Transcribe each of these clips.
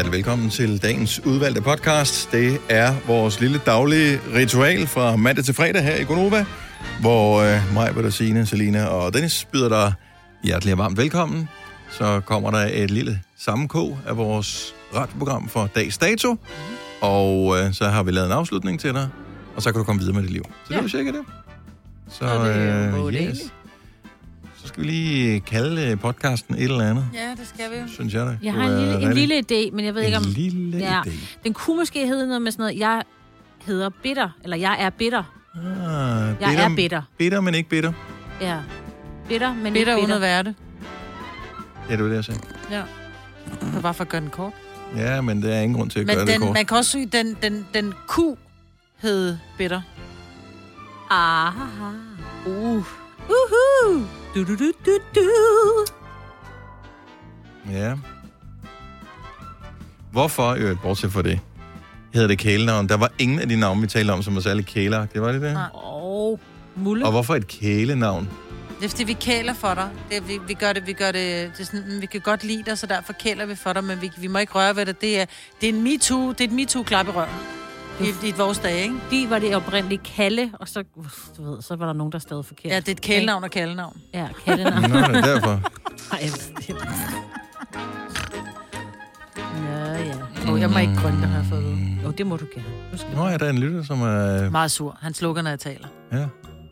hjertelig velkommen til dagens udvalgte podcast. Det er vores lille daglige ritual fra mandag til fredag her i Gonova, hvor øh, mig, Bertine, Selina og Dennis byder dig hjertelig og varmt velkommen. Så kommer der et lille sammenkog af vores radioprogram for dags dato, og øh, så har vi lavet en afslutning til dig, og så kan du komme videre med dit liv. Så ja. det jo cirka det. Så Og det er jo øh, yes. Så skal vi lige kalde øh, podcasten et eller andet, Ja, det skal vi jo. synes jeg da. Jeg har en lille, en lille idé, men jeg ved ikke en om... lille Ja. idé. Den kunne måske hedde noget med sådan noget, jeg hedder bitter, eller jeg er bitter. Ah, Jeg er bitter. Bitter, men ikke bitter. Ja. Bitter, men Bitter ikke uden bitter. at være det. Ja, det var det, jeg sagde. Ja. Det var bare for at gøre den kort. Ja, men der er ingen grund til at Men gøre det den, kort. man kan også sige, den, den, den ku hed bitter. Aha. Uh. Uhu. Du, du, du, du, du. Ja. Hvorfor, i øvrigt, bortset fra det, hedder det kælenavn? Der var ingen af de navne, vi talte om, som var særlig kæleragtige, var det det? Nej. Og mulle. Og hvorfor et kælenavn? Det er fordi, vi kæler for dig. Det, er, vi, vi, gør det, vi gør det, det er sådan, vi kan godt lide dig, så derfor kæler vi for dig, men vi, vi må ikke røre ved det. Det er, det er en MeToo, det er et MeToo-klap i røven. I, i vores dage, ikke? Fordi var det oprindeligt Kalle, og så, du ved, så var der nogen, der stod forkert. Ja, det er et kælenavn og kælenavn. Ja, Kallenavn. Nå, det er derfor. Nej, jeg ved det. Ja, ja. Oh, jeg må ikke grønne, har jeg fået vide. Jo, det må du gerne. Nu skal Nå, ja, der er en lytter, som er... Meget sur. Han slukker, når jeg taler. Ja. Det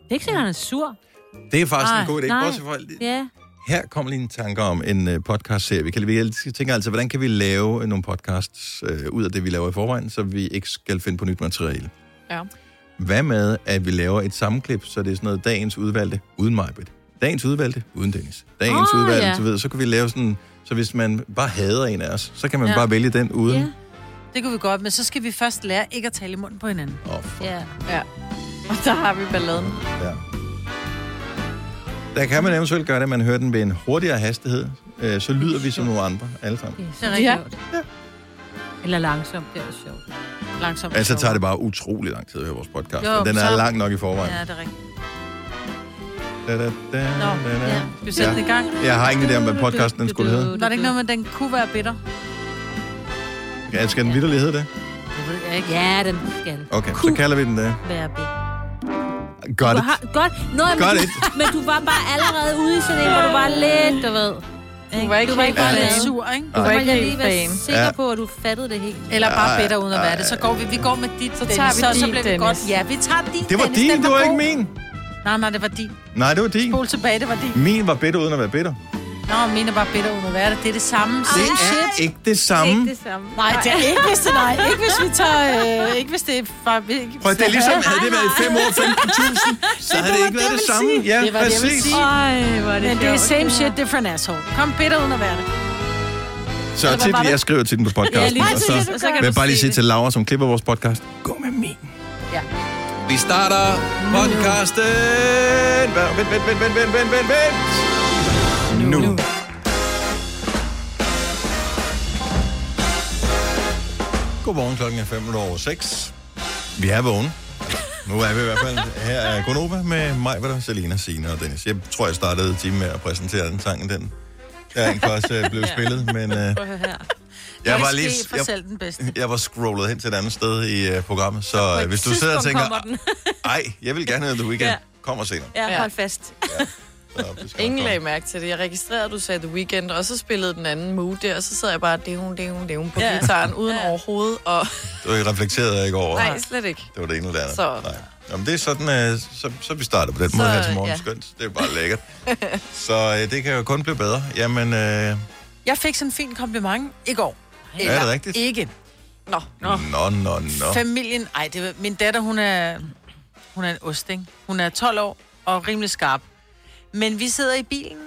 er ikke sådan, han er sur. Det er faktisk Nej, en god idé. nej. Bortset fra, Ja. Her kommer lige en tanke om en uh, podcast-serie. Vi, kan, vi tænker altså, hvordan kan vi lave nogle podcasts uh, ud af det, vi laver i forvejen, så vi ikke skal finde på nyt materiale. Ja. Hvad med, at vi laver et sammenklip, så det er sådan noget dagens udvalgte uden mig, Dagens udvalgte uden Dennis. Dagens Åh, udvalgte, ja. så, ved, så kan vi lave sådan, så hvis man bare hader en af os, så kan man Ja. bare vælge den uden. Ja. Det kunne vi godt, men så skal vi først lære ikke at tale i munden på hinanden. Åh, fuck, Ja. Ja. Og der har vi balladen. ja. Der kan man eventuelt gøre det, at man hører den ved en hurtigere hastighed. Øh, så lyder vi som nogle andre, alle sammen. Det er rigtig sjovt. Eller langsomt, det er også sjovt. Langsomt. Altså tager det bare utrolig lang tid at høre vores podcast. Jo, den er så- lang nok i forvejen. Ja, det er rigtigt. Da, da, da, da, da. ja. Skal vi sætte Ja. den i gang? Jeg har ingen idé om, hvad podcasten den skulle hedde. Var det ikke noget med, at den kunne være bitter? Ja, skal den vidderlig hedde det? Det ved jeg ikke. Ja, den skal Okay, så kalder vi den det. være bitter. Got Du it. har, godt. Nå, men, Got du, it. men du var bare allerede ude i sådan en, hvor du var lidt, du ved. Du var ikke du var ikke Bare lidt sur, ikke? Du var ikke jeg lige helt være sikker Ja. på, at du fattede det helt. Eller bare bitter uden at være det. Så går vi, vi går med dit, Så Dennis, tager vi så, så bliver vi Dennis. godt. Ja, vi tager din, Det var Dennis, din, det var ikke god. min. Nej, nej, det var din. Nej, det var din. Spol tilbage, det var din. Min var bitter uden at være bitter. Nå, mener bare Peter Uno Verde. Det er det samme. Det er shit. ikke det samme. Er ikke det samme. Nej, det er ikke, hvis det, nej. Ikke hvis vi tager... Øh, ikke hvis det er... Bare, ikke, Prøv, det er ligesom, havde det været 5 år 15.000, så havde det ikke været det, samme. Ja, det var præcis. Det, jeg sige. Ej, hvor det Men det er same shit, different asshole. Kom Peter Uno Verde. Så tit, jeg skriver til den på podcasten, ja, og så, og så vil jeg bare lige sige til Laura, som klipper vores podcast, gå med min. Ja. Vi starter podcasten. Vent, vent, vent, vent, vent, vent, vent, vent. Nu. nu. Godmorgen, klokken er 5 minutter over 6. Vi er vågne. Nu er vi i hvert fald her er Gonova med mig, hvad der Selina, Signe og Dennis. Jeg tror, jeg startede time med at præsentere den sang, den der egentlig også øh, blev spillet, men øh, jeg var Lige, Jeg, jeg var scrollet hen til et andet sted i uh, programmet, så uh, et hvis du sidder og tænker, kommer den. ej, jeg vil gerne have The Weeknd, Ja. kommer senere. Ja, Ja. hold fast. Skal Ingen lagde mærke til det. Jeg registrerede, at du sagde The Weeknd, og så spillede den anden mood der, og så sad jeg bare devun, devun, devun på Ja. ja. gitaren uden Ja. ja. overhovedet, og Det reflekterede jeg ikke over. nej, slet ikke. Det var det ene eller det andet. Så. Nej. Jamen, det er sådan, uh, så, så vi starter på den Så, måde her til morgen. ja. Skønt. Det er bare lækkert. så uh, det kan jo kun blive bedre. Jamen, uh, er Jeg fik sådan en fin kompliment i går. det rigtigt? Ikke. Nå, Nå, nå, nå. nå. Familien, ej, det var, min datter, hun er, hun er en ost, ikke? Hun er 12 år og rimelig skarp. Men vi sidder i bilen,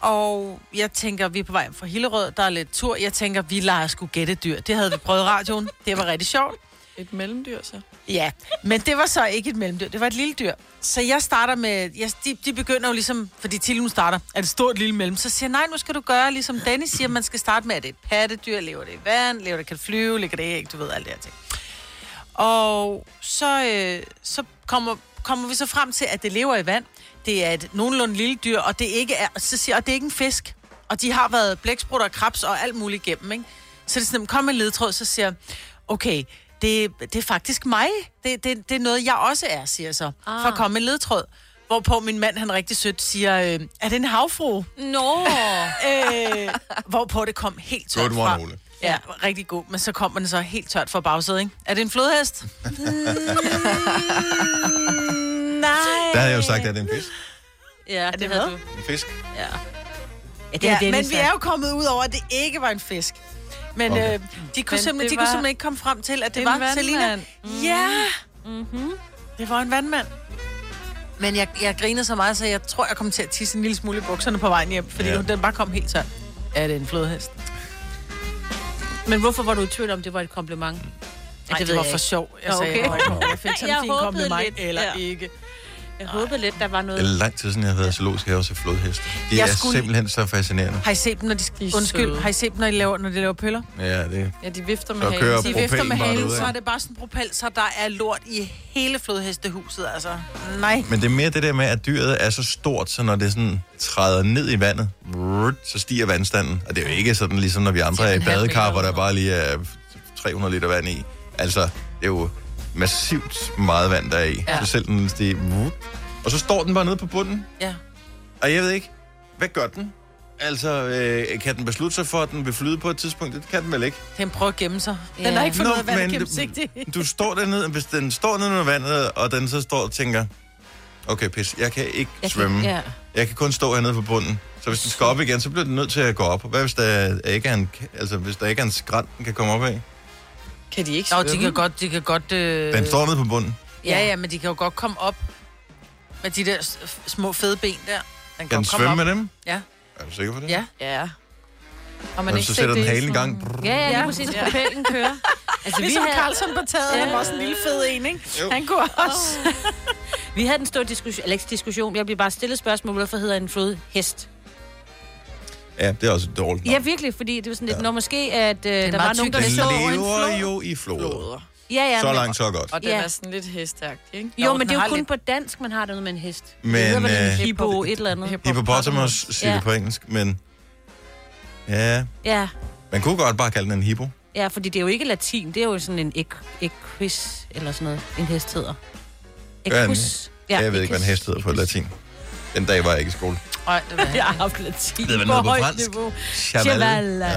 og jeg tænker, vi er på vej fra Hillerød, der er lidt tur. Jeg tænker, vi leger skulle gætte dyr. Det havde vi prøvet i radioen. Det var rigtig sjovt. et mellemdyr så. Ja, men det var så ikke et mellemdyr. Det var et lille dyr. Så jeg starter med... Jeg, de, de begynder jo ligesom... Fordi til nu starter, er det stort lille mellem. Så siger jeg, nej, nu skal du gøre, ligesom Dennis siger, man skal starte med, at det er et pattedyr, lever det i vand, lever det kan flyve, ligger det i æg, du ved, alt det her ting. Og så, øh, så kommer, kommer vi så frem til, at det lever i vand. Det er et nogenlunde lille dyr, og det ikke er, så siger, og det er ikke en fisk. Og de har været blæksprutter og krabs og alt muligt igennem, ikke? Så er det sådan, kom med en ledtråd, så siger okay, det, det er faktisk mig. Det, det, det er noget, jeg også er, siger så. Ah. For at komme med en ledtråd. Hvorpå min mand, han rigtig sødt, siger, øh, er det en havfru? Nå. øh, hvorpå det kom helt tørt Good one, fra. Ole. Ja, rigtig god. Men så kom den så helt tørt fra bagsædet, ikke? Er det en flodhest? Nej. Der havde jeg jo sagt, at det er en fisk. Ja, det, det det havde du. En fisk. Ja. Ja, det Ja, Dennis men vi er jo kommet ud over, at det ikke var en fisk. Men Okay. øh, de, kunne Men simpelthen, det de kunne var simpelthen ikke komme frem til, at det en var vandmand. Selina. Mhm. Ja, mm-hmm. det var en vandmand. Men jeg, jeg grinede så meget, så jeg tror, jeg kom til at tisse en lille smule i bukserne på vejen hjem, fordi Ja. ja. den bare kom helt tør. Er det en flodhest? Men hvorfor var du i tvivl om, det var et kompliment? Nej, det, det var for sjov. Jeg sagde, okay. okay. jeg fik en fin håbede kompliment, lidt, eller ja. ikke. Jeg håbede lidt, der var Det er noget... lang tid siden, jeg har været zoologisk have og set flodheste. De Jeg er skulle- simpelthen så fascinerende. Har I set dem, når de, De er undskyld, søde. har I set dem, når de laver, når de laver pøller? Ja, det Ja, de vifter med Så halen. De vifter med halen, så er det bare sådan en propel, så der er lort i hele flodhestehuset, altså. Nej. Men det er mere det der med, at dyret er så stort, så når det sådan træder ned i vandet, så stiger vandstanden. Og det er jo ikke sådan, ligesom når vi andre er i badekar, hvor der bare lige er 300 liter vand i. Altså, det er jo massivt meget vand, der er i. Ja. Så selv den stiger... vrrt. Og så står den bare nede på bunden. Ja. Og jeg ved ikke, hvad gør den? Altså, øh, kan den beslutte sig for, at den vil flyde på et tidspunkt? Det kan den vel ikke. Den prøver at gemme sig. Den Ja. har ikke fundet ud af, hvad du står dernede, hvis den står nede under vandet, og den så står og tænker, okay, pis, jeg kan ikke Jeg svømme. Kan, ja. Jeg kan kun stå hernede på bunden. Så hvis den skal op igen, så bliver den nødt til at gå op. Hvad hvis der ikke er en, altså, hvis der ikke er en skrant, den kan komme op af? Kan de ikke Nå, svømme? de kan godt, de kan godt... Øh... Den står nede på bunden. Ja, ja, men de kan jo godt komme op med de der s- f- små fede ben der. Den Kan den godt komme svømme op. med dem? Ja. Er du sikker på det? Ja. Ja. Og man Men så set sætter den halen i sådan- gang. ja, ja, lige Ja. præcis. Ja. Propellen kører. Altså, Ligesom havde- Carlson på taget, Ja. han var sådan en lille fed en, ikke? Jo. Han kunne også. Vi havde en stor diskussion, eller ikke diskussion, jeg blev bare stillet spørgsmål, hvorfor hedder en flod hest? Ja, det er også dårligt Ja, virkelig, fordi det var sådan lidt, Ja. når måske, at øh, der var nogen, der står over en lever flod. jo i floder. Ja, ja. Så langt, så godt. Og den Ja. er sådan lidt hestagtig, ikke? Jo, men det er jo kun lidt- på dansk, man har det noget med en hest. Men, det hedder vel en øh, hippo, et eller andet. Hippopotamus siger Ja. det på engelsk, men... Ja, Ja, man kunne godt bare kalde den en hippo. ja, fordi det er jo ikke latin, det er jo sådan en ek- equus, eller sådan noget, en hest hedder. Equus. Ja, jeg ved ikke, hvad en hest hedder på latin. Den dag var jeg ikke i skole. Nej, det var Jeg har haft latin Ved hvad den på fransk? niveau. Cheval. Cheval. Ja.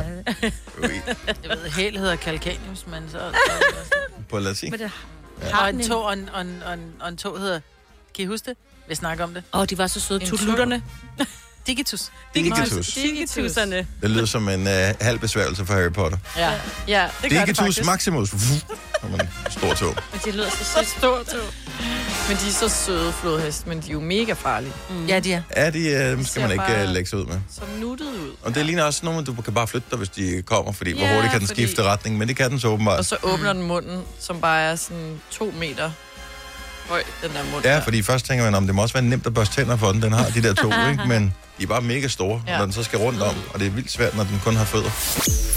Ui, Jeg ved, hæl hedder calcanius, men så... På latin. Men det og har en tog og en, og, en, og, en, og en tog hedder... Kan I huske det? Vi snakker om det. Åh, oh, de var så søde. Tutlutterne. Digitus. Digitus. Digitusserne. Det lyder som en uh, halv besværgelse for Harry Potter. Ja. Ja, Det gør det Digitus faktisk. Maximus. Som en stor tog. Men det lyder så så sødt. stor tog. Men de er så søde flodhest, men de er jo mega farlige. Ja, de er. Ja, de uh, skal man ikke uh, lægge sig ud med. Så nuttet ud. Og det ligner også nogle, du kan bare flytte dig, hvis de kommer, fordi hvor Ja, hurtigt kan den fordi- skifte retning, men det kan den så åbenbart. Og så åbner den munden, som bare er sådan to meter høj, den der mund. Ja, der. fordi først tænker man, om det må også være nemt at børste tænder for den. Den har de der to, ikke? Men de er bare mega store, Ja. når den så skal rundt om. Og det er vildt svært, når den kun har fødder.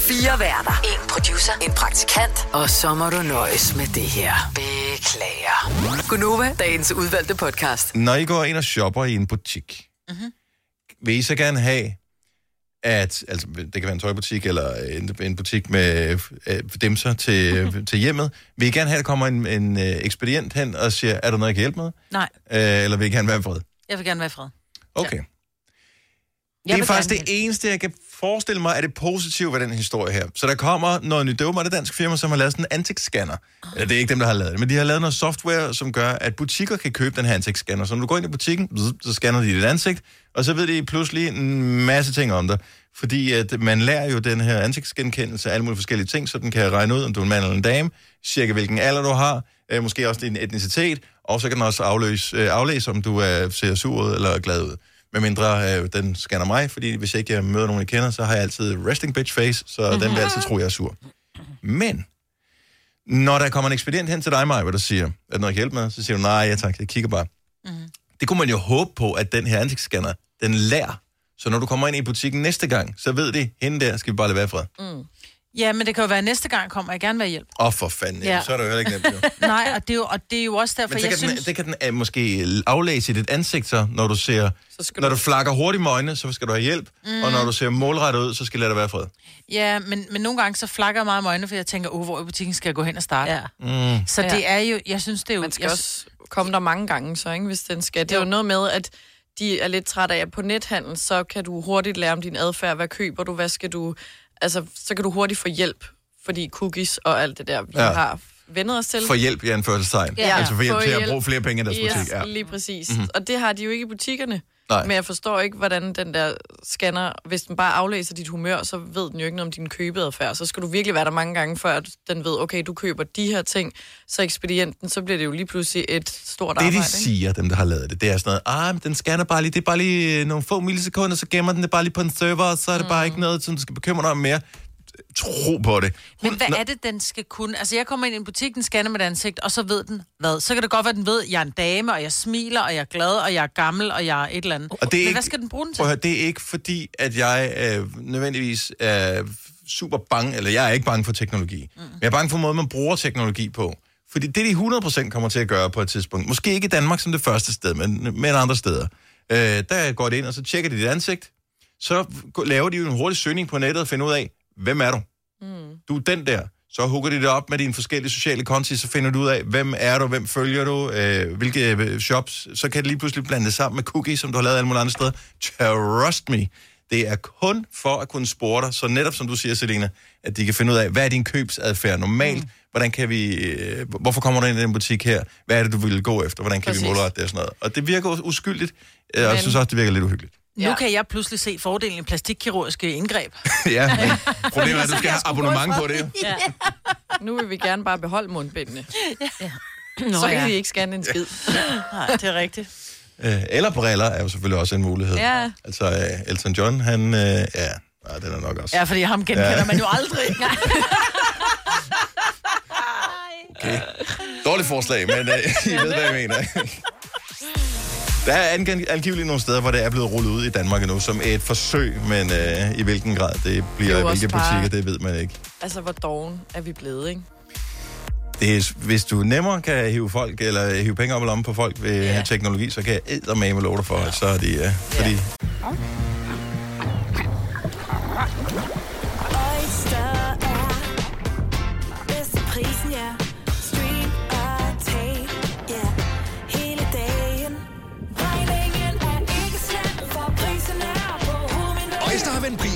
Fire værter. En producer. En praktikant. Og så må du nøjes med det her. Beklager. Gunova, dagens udvalgte podcast. Når I går ind og shopper i en butik, mm-hmm. vil I så gerne have, at, altså det kan være en tøjbutik eller en, en butik med øh, dimser til, til hjemmet, vil I gerne have, at der kommer en, en øh, ekspedient hen og siger, er der noget, jeg kan hjælpe med? Nej, Øh, eller vil I gerne være i fred? jeg vil gerne være i fred. Okay. Jeg det er faktisk det eneste, jeg kan forestille mig, er det positive ved den historie her. Så der kommer noget nyt. Det er åbenbart et dansk firma, som har lavet sådan en ansigtsscanner. Eller det er ikke dem, der har lavet det, men de har lavet noget software, som gør, at butikker kan købe den her ansigtsscanner. Så når du går ind i butikken, så scanner de dit ansigt, og så ved de pludselig en masse ting om dig. Fordi at man lærer jo den her ansigtsgenkendelse af alle mulige forskellige ting, så den kan regne ud, om du er en mand eller en dame, cirka hvilken alder du har, øh, måske også din etnicitet, og så kan den også afløse, øh, aflæse, om du er, ser sur ud eller glad ud. Med mindre øh, den scanner mig, fordi hvis jeg ikke møder nogen, jeg kender, så har jeg altid resting bitch face, så den vil altid tro, jeg er sur. Men, når der kommer en ekspedient hen til dig, Maja, der siger, er der noget, jeg hjælpe med? Så siger du, nej, ja tak, jeg kigger bare. Mm. Det kunne man jo håbe på, at den her ansigtsscanner, den lærer. Så når du kommer ind i butikken næste gang, så ved de, hende der skal vi bare lade være i fred. Ja, men det kan jo være, at næste gang kommer jeg gerne have hjælp. Åh, oh, for fanden, ja. Så er det jo heller ikke nemt. Jo. Nej, og det er jo, og det er jo også derfor, Men så jeg kan, synes... den, det kan den uh, måske aflæse i dit ansigt, så, når du ser... Så Når du- du flakker hurtigt med øjnene, så skal du have hjælp. Mm. Og når du ser målrettet ud, så skal det lade være fred. Ja, men, men nogle gange så flakker jeg meget med øjnene, for jeg tænker, oh, hvor i butikken skal jeg gå hen og starte? Ja. Mm. Så Ja. det er jo, jeg synes, det er jo... Man skal jeg, også komme der mange gange, så ikke, hvis den skal. Det er jo noget med, at de er lidt trætte af, at på nethandel, så kan du hurtigt lære om din adfærd. Hvad køber du? Hvad skal du... Altså, så kan du hurtigt få hjælp, fordi cookies og alt det der, vi Ja. har vendet os til. For hjælp i anførselstegn. Ja, altså for hjælp få til at bruge flere penge i deres yes, butik. Ja. lige præcis. Mm-hmm. Og det har de jo ikke i butikkerne. Nej. Men jeg forstår ikke, hvordan den der scanner, hvis den bare aflæser dit humør, så ved den jo ikke noget om din købeadfærd. Så skal du virkelig være der mange gange, før at den ved, okay, du køber de her ting, så ekspedienten, så bliver det jo lige pludselig et stort Det, arbejde. de siger, dem der har lavet det, det er sådan noget, ah, men den scanner bare lige, det er bare lige øh, nogle få millisekunder, så gemmer den det bare lige på en server, og så er det mm. bare ikke noget, som du skal bekymre dig om mere. Tro på det. Men hvad er det, den skal kunne? Altså, jeg kommer ind i en butik, den scanner mit ansigt, og så ved den hvad? Så kan det godt være, den ved, at jeg er en dame, og jeg smiler, og jeg er glad, og jeg er gammel, og jeg er et eller andet. Og det er Men ikke, hvad skal den bruge den til? Høre, det er ikke fordi, at jeg øh, nødvendigvis er super bange, eller jeg er ikke bange for teknologi. Mm. Men jeg er bange for måden, man bruger teknologi på. Fordi det, de 100% kommer til at gøre på et tidspunkt, måske ikke i Danmark som det første sted, men, men andre steder, øh, der går det ind, og så tjekker de dit ansigt. Så laver de jo en hurtig søgning på nettet og finder ud af, hvem er du? Mm. Du er den der. Så hugger de det op med dine forskellige sociale konti, så finder du ud af, hvem er du, hvem følger du, øh, hvilke øh, shops. Så kan det lige pludselig blande det sammen med cookies, som du har lavet alle mulige andre steder. Trust me. Det er kun for at kunne spore dig, så netop som du siger, Selina, at de kan finde ud af, hvad er din købsadfærd normalt? Mm. Hvordan kan vi, øh, hvorfor kommer du ind i den butik her? Hvad er det, du vil gå efter? Hvordan kan Præcis. vi målrette det og sådan noget? Og det virker uskyldigt, øh, og jeg synes også, det virker lidt uhyggeligt. Nu Ja. kan jeg pludselig se fordelen i plastikkirurgiske indgreb. ja, men problemet er, at du skal have abonnement på det. Ja. Nu vil vi gerne bare beholde mundbindene. Nå, så kan ja. vi ikke scanne en skid. Nej, det er rigtigt. Øh, eller briller er jo selvfølgelig også en mulighed. Ja. Altså, øh, Elton John, han... Øh, ja, nej, den er nok også... Ja, fordi ham genkender Ja. ja. man jo aldrig. Okay. Dårligt forslag, men øh, I ved, hvad jeg mener. Der er angiv- angiveligt nogle steder, hvor det er blevet rullet ud i Danmark nu, som et forsøg, men øh, i hvilken grad det bliver, Det hvilke bare- butikker, det ved man ikke. Altså, hvor doven er vi blevet, ikke? Det er, hvis du nemmere kan hive folk, eller hive penge op i lommen på folk ved Ja. ja. teknologi, så kan jeg eddermame love dig for, at så er de... Ja, fordi, Oyster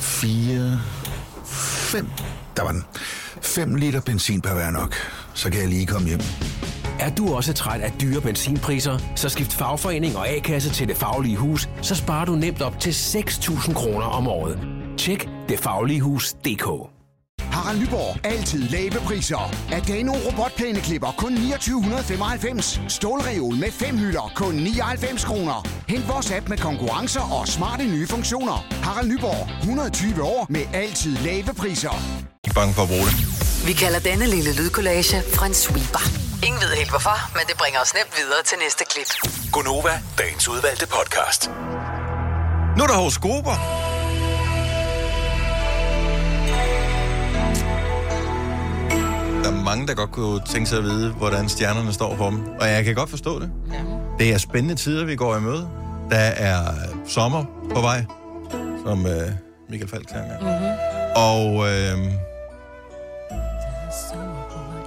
4, 5. Der var den. 5 liter benzin per hver nok. Så kan jeg lige komme hjem. Er du også træt af dyre benzinpriser, så skift fagforening og A-kasse til Det Faglige Hus, så sparer du nemt op til 6.000 kroner om året. Tjek detfagligehus.dk Harald Nyborg. Altid lave priser. Adano robotplæneklipper kun 2995. Stålreol med fem hylder kun 99 kroner. Hent vores app med konkurrencer og smarte nye funktioner. Harald Nyborg. 120 år med altid lave priser. ikke bange for at bruge det. Vi kalder denne lille lydkollage en sweeper. Ingen ved helt hvorfor, men det bringer os nemt videre til næste klip. Gonova, dagens udvalgte podcast. Nu er der horoskoper. Der er mange, der godt kunne tænke sig at vide, hvordan stjernerne står for dem. Og jeg kan godt forstå det. Ja. Det er spændende tider, vi går i møde. Der er sommer på vej, som øh, Michael Falk sang. Mm-hmm. Og øh,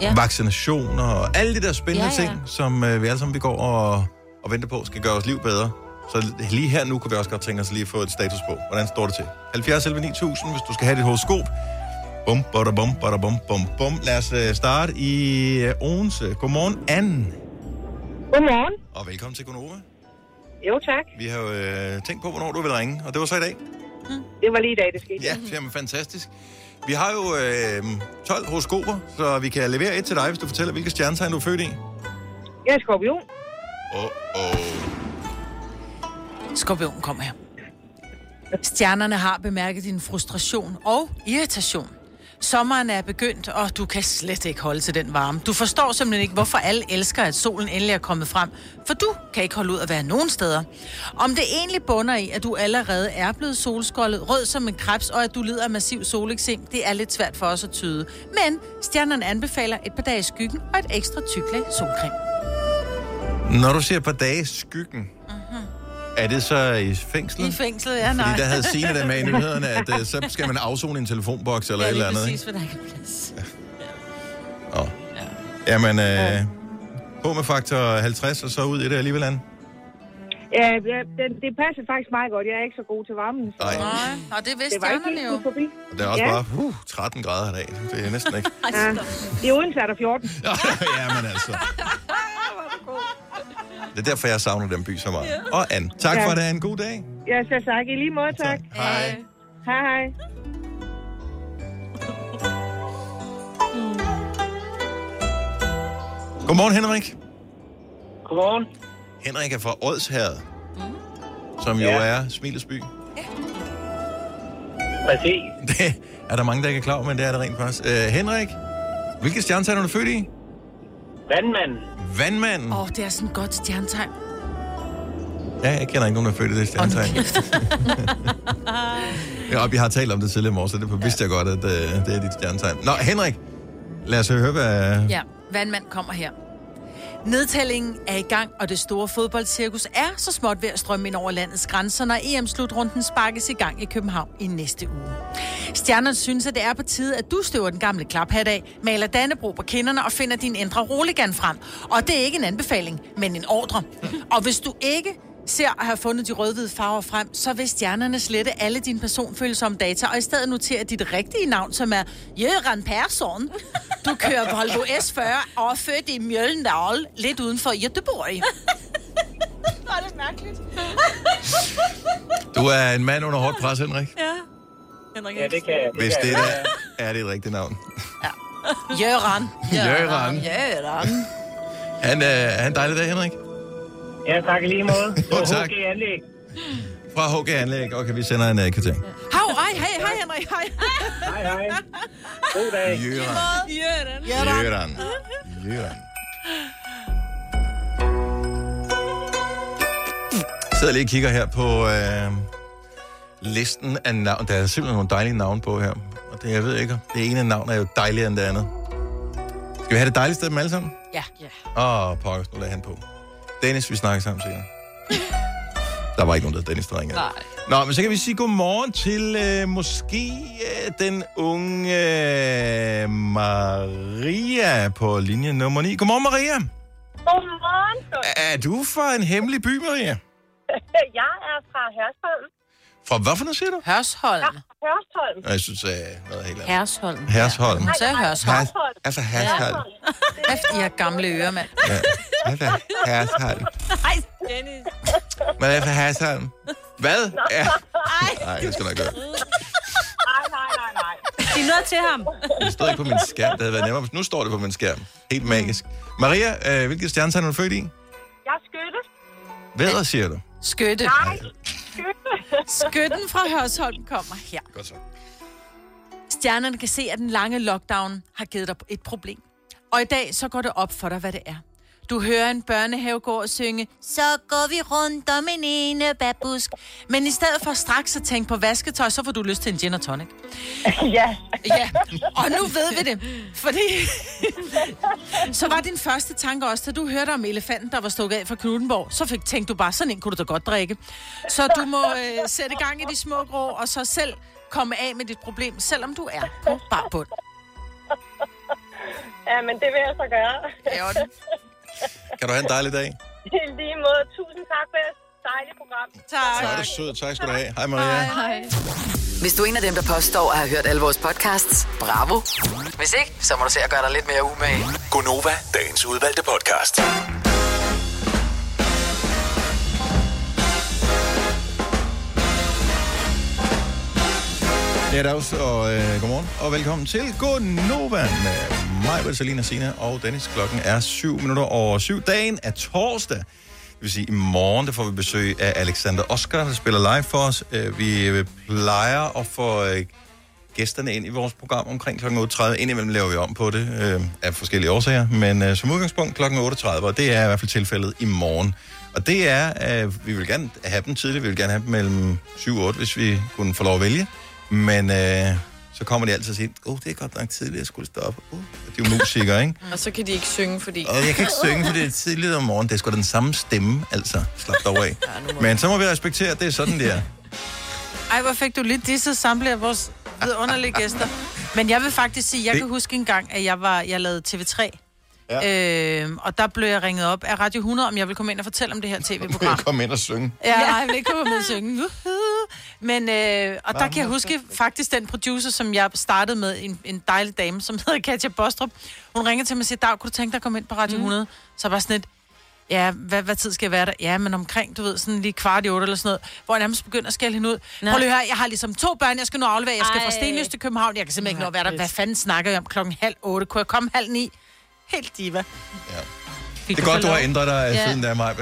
Ja. vaccinationer og alle de der spændende Ja, ja. ting, som øh, vi alle sammen vi går og, og venter på, skal gøre vores liv bedre. Så lige her nu kunne vi også godt tænke os lige at få et status på. Hvordan står det til? 70 11 9000, hvis du skal have dit horoskop. Bum, bada, bum, bada, bum, bum, bum. Lad os øh, starte i øh, Odense. Godmorgen, Anne. Godmorgen. Og velkommen til Gonova. Jo, tak. Vi har jo øh, tænkt på, hvornår du vil ringe, og det var så i dag. det var lige i dag, det skete. Ja, jamen, fantastisk. Vi har jo øh, 12 horoskoper, så vi kan levere et til dig, hvis du fortæller, hvilke stjernetegn du er født i. Jeg er skorpion. Åh, oh, oh. Skorpionen kom her. Stjernerne har bemærket din frustration og irritation. Sommeren er begyndt, og du kan slet ikke holde til den varme. Du forstår simpelthen ikke, hvorfor alle elsker, at solen endelig er kommet frem. For du kan ikke holde ud at være nogen steder. Om det egentlig bunder i, at du allerede er blevet solskoldet, rød som en krebs, og at du lider af massiv soleksem, det er lidt svært for os at tyde. Men stjernerne anbefaler et par dage i skyggen og et ekstra tyklag solcreme. Når du siger på dage i skyggen, mm-hmm. Er det så i fængslet? I fængslet, ja, nej. Fordi der havde Signe det med i nyhederne, at uh, så skal man afzone i en telefonboks eller ja, et eller andet. præcis, for der ikke er plads. Ikke? Jamen, øh, på med faktor 50, og så ud i det alligevel, Anne. Ja, ja det, det passer faktisk meget godt. Jeg er ikke så god til varmen. Så... Nej. Nej, og det vidste Det var ikke stjernerne jo. forbi. Og det er også Ja. bare uh, 13 grader i dag. Det er næsten ikke. Ja. I Odense er der 14. ja, men altså. Det er derfor, jeg savner den by så meget. Og Anne, tak Ja. for det. En god dag. Jeg skal sagt i lige måde, tak. Hej. Hej, hej. Godmorgen, Henrik. Godmorgen. Henrik er fra Odsherred, som jo Ja. er Smilets by. Præcis. Det er der mange, der ikke er klar over, men det er der rent faktisk. Uh, Henrik, hvilket stjernetegn er du født i? Vandmanden. Vandmanden. Åh, oh, det er sådan et godt stjernetegn. Ja, jeg kender ikke nogen, der er født i det stjernetegn. ja, og vi har talt om det tidligere i morges, så det vidste jeg godt, at uh, det er dit stjernetegn. Nå, Henrik, lad os høre, hvad... Ja, vandmand kommer her. Nedtællingen er i gang, og det store fodboldcirkus er så småt ved at strømme ind over landets grænser, når EM-slutrunden sparkes i gang i København i næste uge. Stjernerne synes, at det er på tide, at du støver den gamle klaphat af, maler Dannebro på kinderne og finder din indre roligan frem. Og det er ikke en anbefaling, men en ordre. Og hvis du ikke ser at have fundet de rødhvide farver frem, så vil stjernerne slette alle dine personfølsomme data, og i stedet notere dit rigtige navn, som er Jørgen Persson. Du kører Volvo S40 og er født i Mjølndal, lidt uden for Göteborg. Var det mærkeligt? Du er en mand under hårdt pres, Henrik. Ja. Henrik Ja, det kan jeg. Hvis det er, er det et rigtigt navn. Jørgen. Jørgen. Jørgen. Han øh, er en dejlig dag, Henrik. Ja, tak i lige måde. Det Jo, var tak. HG Anlæg. Fra HG Anlæg. Okay, vi sender en uh, kvittering. Hav, ej, hej, hej Henrik, hej. Hej, hej. God dag. Jørgen. Jørgen. Jørgen. Jørgen. Jeg sidder lige og kigger her på øh, listen af navn. Der er simpelthen nogle dejlige navne på her. Og det, jeg ved ikke, det ene navn er jo dejligere end det andet. Skal vi have det dejligste af dem alle sammen? Ja. ja. Åh, oh, pokkers, nu lagde han på. Dennis, vi snakker sammen senere. Der var ikke nogen, der Dennis, der ringede. Nej. Nå, men så kan vi sige godmorgen til øh, måske øh, den unge øh, Maria på linje nummer 9. Godmorgen, Maria. Godmorgen. Er du fra en hemmelig by, Maria? Jeg er fra Hørsholm. Fra hvad for noget, siger du? Hørsholm. Ja, Hørsholm. Jeg synes, øh, noget helt andet. Hersholm. Hersholm. Hun sagde Hørsholm. Hers- Altså Hersholm. Kæft, I har gamle ører, mand. Ja. Altså Hersholm. Hej, Dennis. Hvad er for Hersholm? Hvad? Ja. Nej, det skal nok gøre. Nej, nej, nej, nej. Sig noget til ham. Det stod ikke på min skærm. Det havde været nemmere. Nu står det på min skærm. Helt magisk. Maria, øh, hvilket stjernetegn er du født i? Jeg er skytte. Vædder, siger du? Skytte. Nej. Skytten fra Hørsholm kommer her. Godt så. Stjernerne kan se, at den lange lockdown har givet dig et problem. Og i dag så går det op for dig, hvad det er. Du hører en børnehave gå og synge, så går vi rundt om en ene babusk. Men i stedet for straks at tænke på vasketøj, så får du lyst til en gin og tonic. Ja. Ja, og nu ved vi det, fordi... så var din første tanke også, da du hørte om elefanten, der var stukket af fra Knuttenborg, så fik, tænkte du bare, sådan en kunne du da godt drikke. Så du må øh, sætte gang i de små grå, og så selv komme af med dit problem, selvom du er på bar bund. Ja, men det vil jeg så gøre. Ja. Kan du have en dejlig dag? I lige måde. Tusind tak for et dejligt program. Så er du sød. Tak skal du have. Hej, Maria. Hej. Hvis du er en af dem, der påstår at have hørt alle vores podcasts, bravo. Hvis ikke, så må du se at gøre dig lidt mere umage. Gonova, dagens udvalgte podcast. Goddags og øh, godmorgen, og velkommen til God Nova med mig, Selina Sina og Dennis. Klokken er 7 minutter over 7. Dagen er torsdag. Det vil sige, i morgen der får vi besøg af Alexander Oscar, der spiller live for os. Øh, vi øh, plejer at få øh, gæsterne ind i vores program omkring kl. 8.30. Indimellem laver vi om på det øh, af forskellige årsager, men øh, som udgangspunkt kl. 8.30, og det er i hvert fald tilfældet i morgen. Og det er, at vi vil gerne have dem tidligt, vi vil gerne have dem mellem 7 og 8, hvis vi kunne få lov at vælge. Men øh, så kommer de altid og siger, åh, oh, det er godt nok tidligt, jeg skulle stå op. Uh, de er jo musikere, ikke? Og så kan de ikke synge, fordi... Og jeg kan ikke synge, for det er tidligt om morgenen. Det er sgu da den samme stemme, altså. Slap dog af. Men så må vi respektere, at det er sådan, det er. Ej, hvor fik du lidt disse samtlige af vores vidunderlige gæster. Men jeg vil faktisk sige, jeg Det- kan huske en gang, at jeg, var, jeg lavede TV3. Ja. Øh, og der blev jeg ringet op af Radio 100, om jeg ville komme ind og fortælle om det her tv-program. Kom ind og synge. Ja, nej, jeg vil ikke komme med at synge. Woohoo. Men, øh, og der kan jeg huske faktisk den producer, som jeg startede med, en, en dejlig dame, som hedder Katja Bostrup. Hun ringer til mig og siger, Dag, kunne du tænke dig at komme ind på Radio 100? Så var jeg sådan lidt, ja, hvad, hvad tid skal jeg være der? Ja, men omkring, du ved, sådan lige kvart i otte eller sådan noget, hvor jeg nærmest begynder at skælde hende ud. Nå. Prøv lige at høre, jeg har ligesom to børn, jeg skal nu aflevere. Jeg skal fra Ej. Stenløs til København. Jeg kan simpelthen ikke nå at være der. Hvad fanden snakker jeg om klokken halv otte? Kunne jeg komme halv ni? Helt diva. Ja. Det er godt, du har ændret dig Ja. siden der, Maja.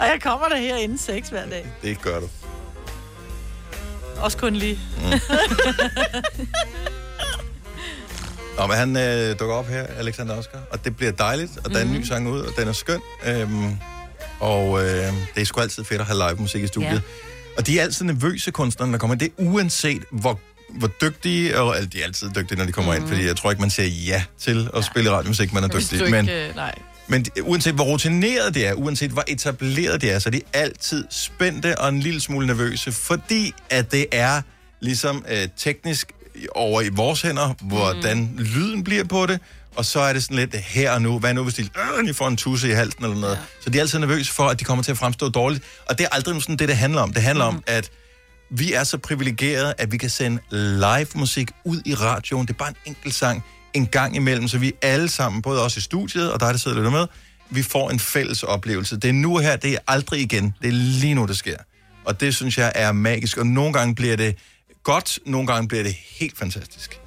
Og jeg kommer der her inden seks hver dag. Det gør du. Også kun lige. Nå, men han øh, dukker op her, Alexander Oscar, og det bliver dejligt, og der er en ny sang ud, og den er skøn. Øhm, og øh, det er sgu altid fedt at have live musik i studiet. Ja. Og de er altid nervøse kunstnere, der kommer. Det er uanset, hvor, hvor dygtige, og altså, de er altid dygtige, når de kommer mm. ind, fordi jeg tror ikke, man siger ja til at spille radiomusik, man er dygtig. ikke... Men, øh, nej. men de- uanset hvor rutineret det er, uanset hvor etableret det er, så er de altid spændte og en lille smule nervøse, fordi at det er ligesom øh, teknisk over i vores hænder, hvordan mm. lyden bliver på det, og så er det sådan lidt her og nu, hvad nu hvis de øh, lige får en tusse i halsen eller noget. Ja. Så de er altid nervøse for, at de kommer til at fremstå dårligt. Og det er aldrig sådan det, det handler om. Det handler mm. om, at vi er så privilegerede, at vi kan sende live musik ud i radioen. Det er bare en enkelt sang en gang imellem, så vi alle sammen, både os i studiet og dig, der sidder og lytter med, vi får en fælles oplevelse. Det er nu her, det er aldrig igen. Det er lige nu, det sker. Og det synes jeg er magisk, og nogle gange bliver det godt, nogle gange bliver det helt fantastisk.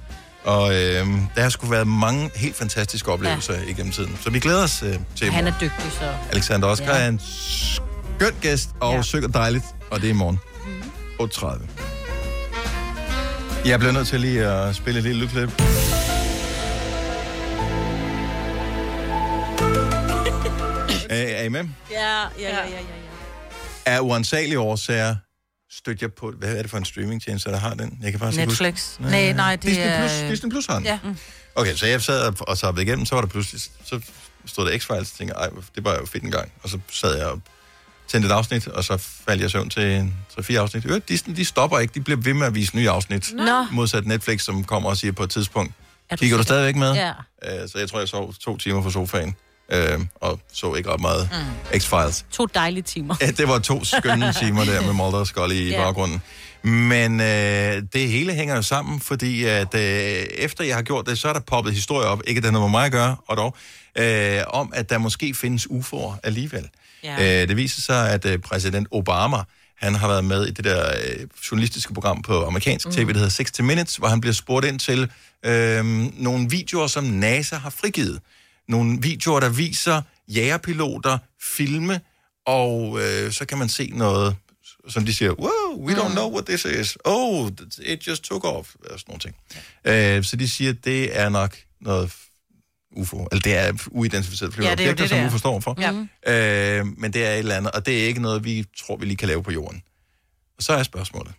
Og øh, der har sgu været mange helt fantastiske oplevelser ja. igennem tiden. Så vi glæder os øh, til Han er dygtig, så... Alexander Oscar Ja. er en skøn gæst, og ja. synger dejligt, og det er i morgen. Mm. 8.30. Jeg bliver nødt til lige at spille et lille lydklip. er, er I med? Ja, ja, ja, ja, ja. Af uansagelige årsager støtter jeg på... Hvad er det for en streamingtjeneste, der har den? Jeg kan faktisk Netflix. huske- Nej, nej, det Disney er... Plus, Disney Plus har den. Ja. Okay, så jeg sad og, så igennem, så var der pludselig, så stod der X-Files, og tænkte, ej, det var jo fedt en gang. Og så sad jeg og tændte et afsnit, og så faldt jeg søvn til en 3-4 afsnit. Øh, Disney, de stopper ikke, de bliver ved med at vise nye afsnit. Nå. Modsat Netflix, som kommer og siger på et tidspunkt, Er du kigger du stadigvæk med? Ja. Øh, så jeg tror, jeg sov to timer på sofaen, øh, og så ikke ret meget mm. X-Files. To dejlige timer. Ja, det var to skønne timer der med Mulder og Scully i baggrunden. Men øh, det hele hænger jo sammen, fordi at øh, efter jeg har gjort det, så er der poppet historier op, ikke at det har noget med mig at gøre, og dog, øh, om at der måske findes UFO'er alligevel. Ja. Øh, det viser sig, at øh, præsident Obama, han har været med i det der øh, journalistiske program på amerikansk tv, der hedder 60 Minutes, hvor han bliver spurgt ind til øh, nogle videoer, som NASA har frigivet. Nogle videoer, der viser jægerpiloter filme, og øh, så kan man se noget, som de siger, wow, we don't know what this is. Oh, it just took off. Og sådan nogle ting. Øh, så de siger, det er nok noget UFO. Eller det er uidentificeret flyvende Ja, er objekter, det, som det. UFO står for. Ja. Øh, men det er et eller andet, og det er ikke noget, vi tror, vi lige kan lave på jorden. Og så er spørgsmålet.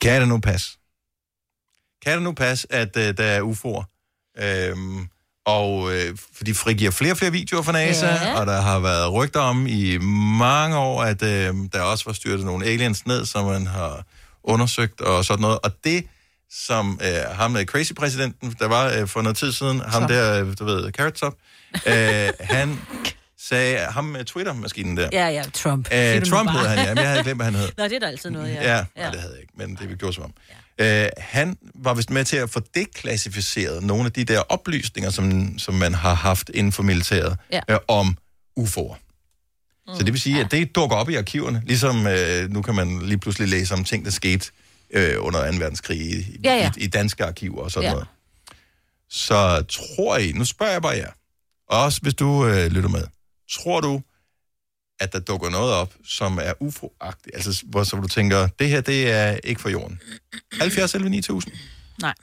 Kan det nu passe? Kan det nu passe, at øh, der er UFO'er? Øhm, og øh, for de frigiver flere og flere videoer fra NASA, ja. og der har været rygter om i mange år, at øh, der også var styrtet nogle aliens ned, som man har undersøgt og sådan noget. Og det, som øh, ham med Crazy-præsidenten, der var øh, for noget tid siden, ham Top. der, øh, du ved, Carrot Top, øh, han sagde, ham med Twitter-maskinen der, Ja, ja, Trump. Siger øh, Trump hed han, ja, men jeg havde glemt, hvad han hed. Nå, det er der altid noget, ja. Ja, ja. det havde jeg ikke, men det vi gjorde som om. Ja. Øh, han var vist med til at få deklassificeret nogle af de der oplysninger, som, som man har haft inden for militæret Ja. øh, om UFO'er. Så det vil sige, at det dukker op i arkiverne, ligesom øh, nu kan man lige pludselig læse om ting, der skete øh, under 2. verdenskrig i, Ja, ja. i, i danske arkiver og sådan Ja. noget. Så tror I, nu spørger jeg bare jer, og også hvis du øh, lytter med, tror du, at der dukker noget op, som er UFO-agtigt, altså hvor så du tænker, det her, det er ikke for jorden. 70 11 9000. Nej.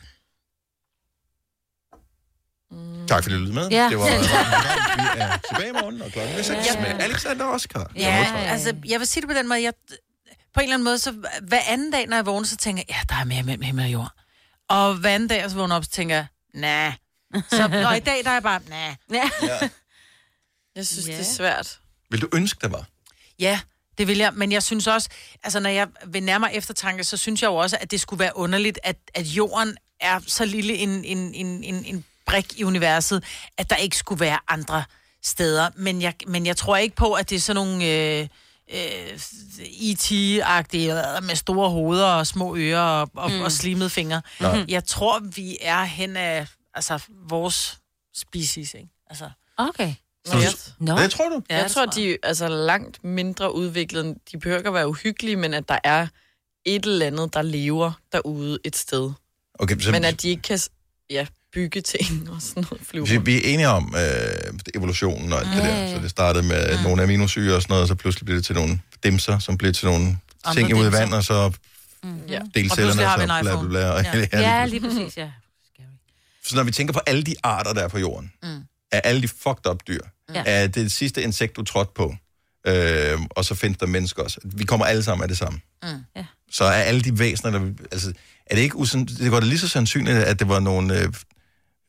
Tak fordi du lyttede med. Ja. Det var, vi er tilbage i morgen, og klokken er 6 Ja. med Alexander Oscar. Ja, altså, jeg vil sige det på den måde, jeg, på en eller anden måde, så hver anden dag, når jeg vågner, så tænker jeg, ja, der er mere mellem himmel og jord. Og hver anden dag, så vågner jeg op, så tænker jeg, nah. Så, og i dag, der er jeg bare, nah. Ja. Jeg synes, det er svært. Vil du ønske, der var? Ja, det vil jeg. Men jeg synes også, altså når jeg vil nærmere eftertanke, så synes jeg jo også, at det skulle være underligt, at, at jorden er så lille en, en, en, en, en brik i universet, at der ikke skulle være andre steder. Men jeg, men jeg tror ikke på, at det er sådan nogle... Øh, øh, E.T.-agtige øh, med store hoveder og små ører og, og, Mm. og slimede fingre. Nej. Jeg tror, vi er hen af altså, vores species, ikke? Altså. Okay. Jeg, Nå. Hvad tror du? Ja, jeg tror, de er altså langt mindre udviklet. De behøver ikke at være uhyggelige, men at der er et eller andet, der lever derude et sted. Okay, så, Men at de ikke kan ja, bygge ting og sådan noget. Flyve vi, er enige om øh, evolutionen og alt det Ja, der. ja, ja. Så det startede med Mm. nogle aminosyre og sådan noget, og så pludselig blev det til nogle dimser, som blev til nogle Andre ting ude i dimser. vand, og så Ja. delcellerne, Og pludselig har og vi så en bla bla iPhone. bla. og- Ja. Ja, lige præcis, ja. Så når vi tænker på alle de arter, der er på jorden, Mm. er alle de fucked up dyr, Ja. ja. er det sidste insekt, du trådte på, øh, og så findes der mennesker også. Vi kommer alle sammen af det samme. Mm. Ja. Så er alle de væsener, der... Altså, er det ikke usandt... Det går da lige så sandsynligt, at det var nogle øh,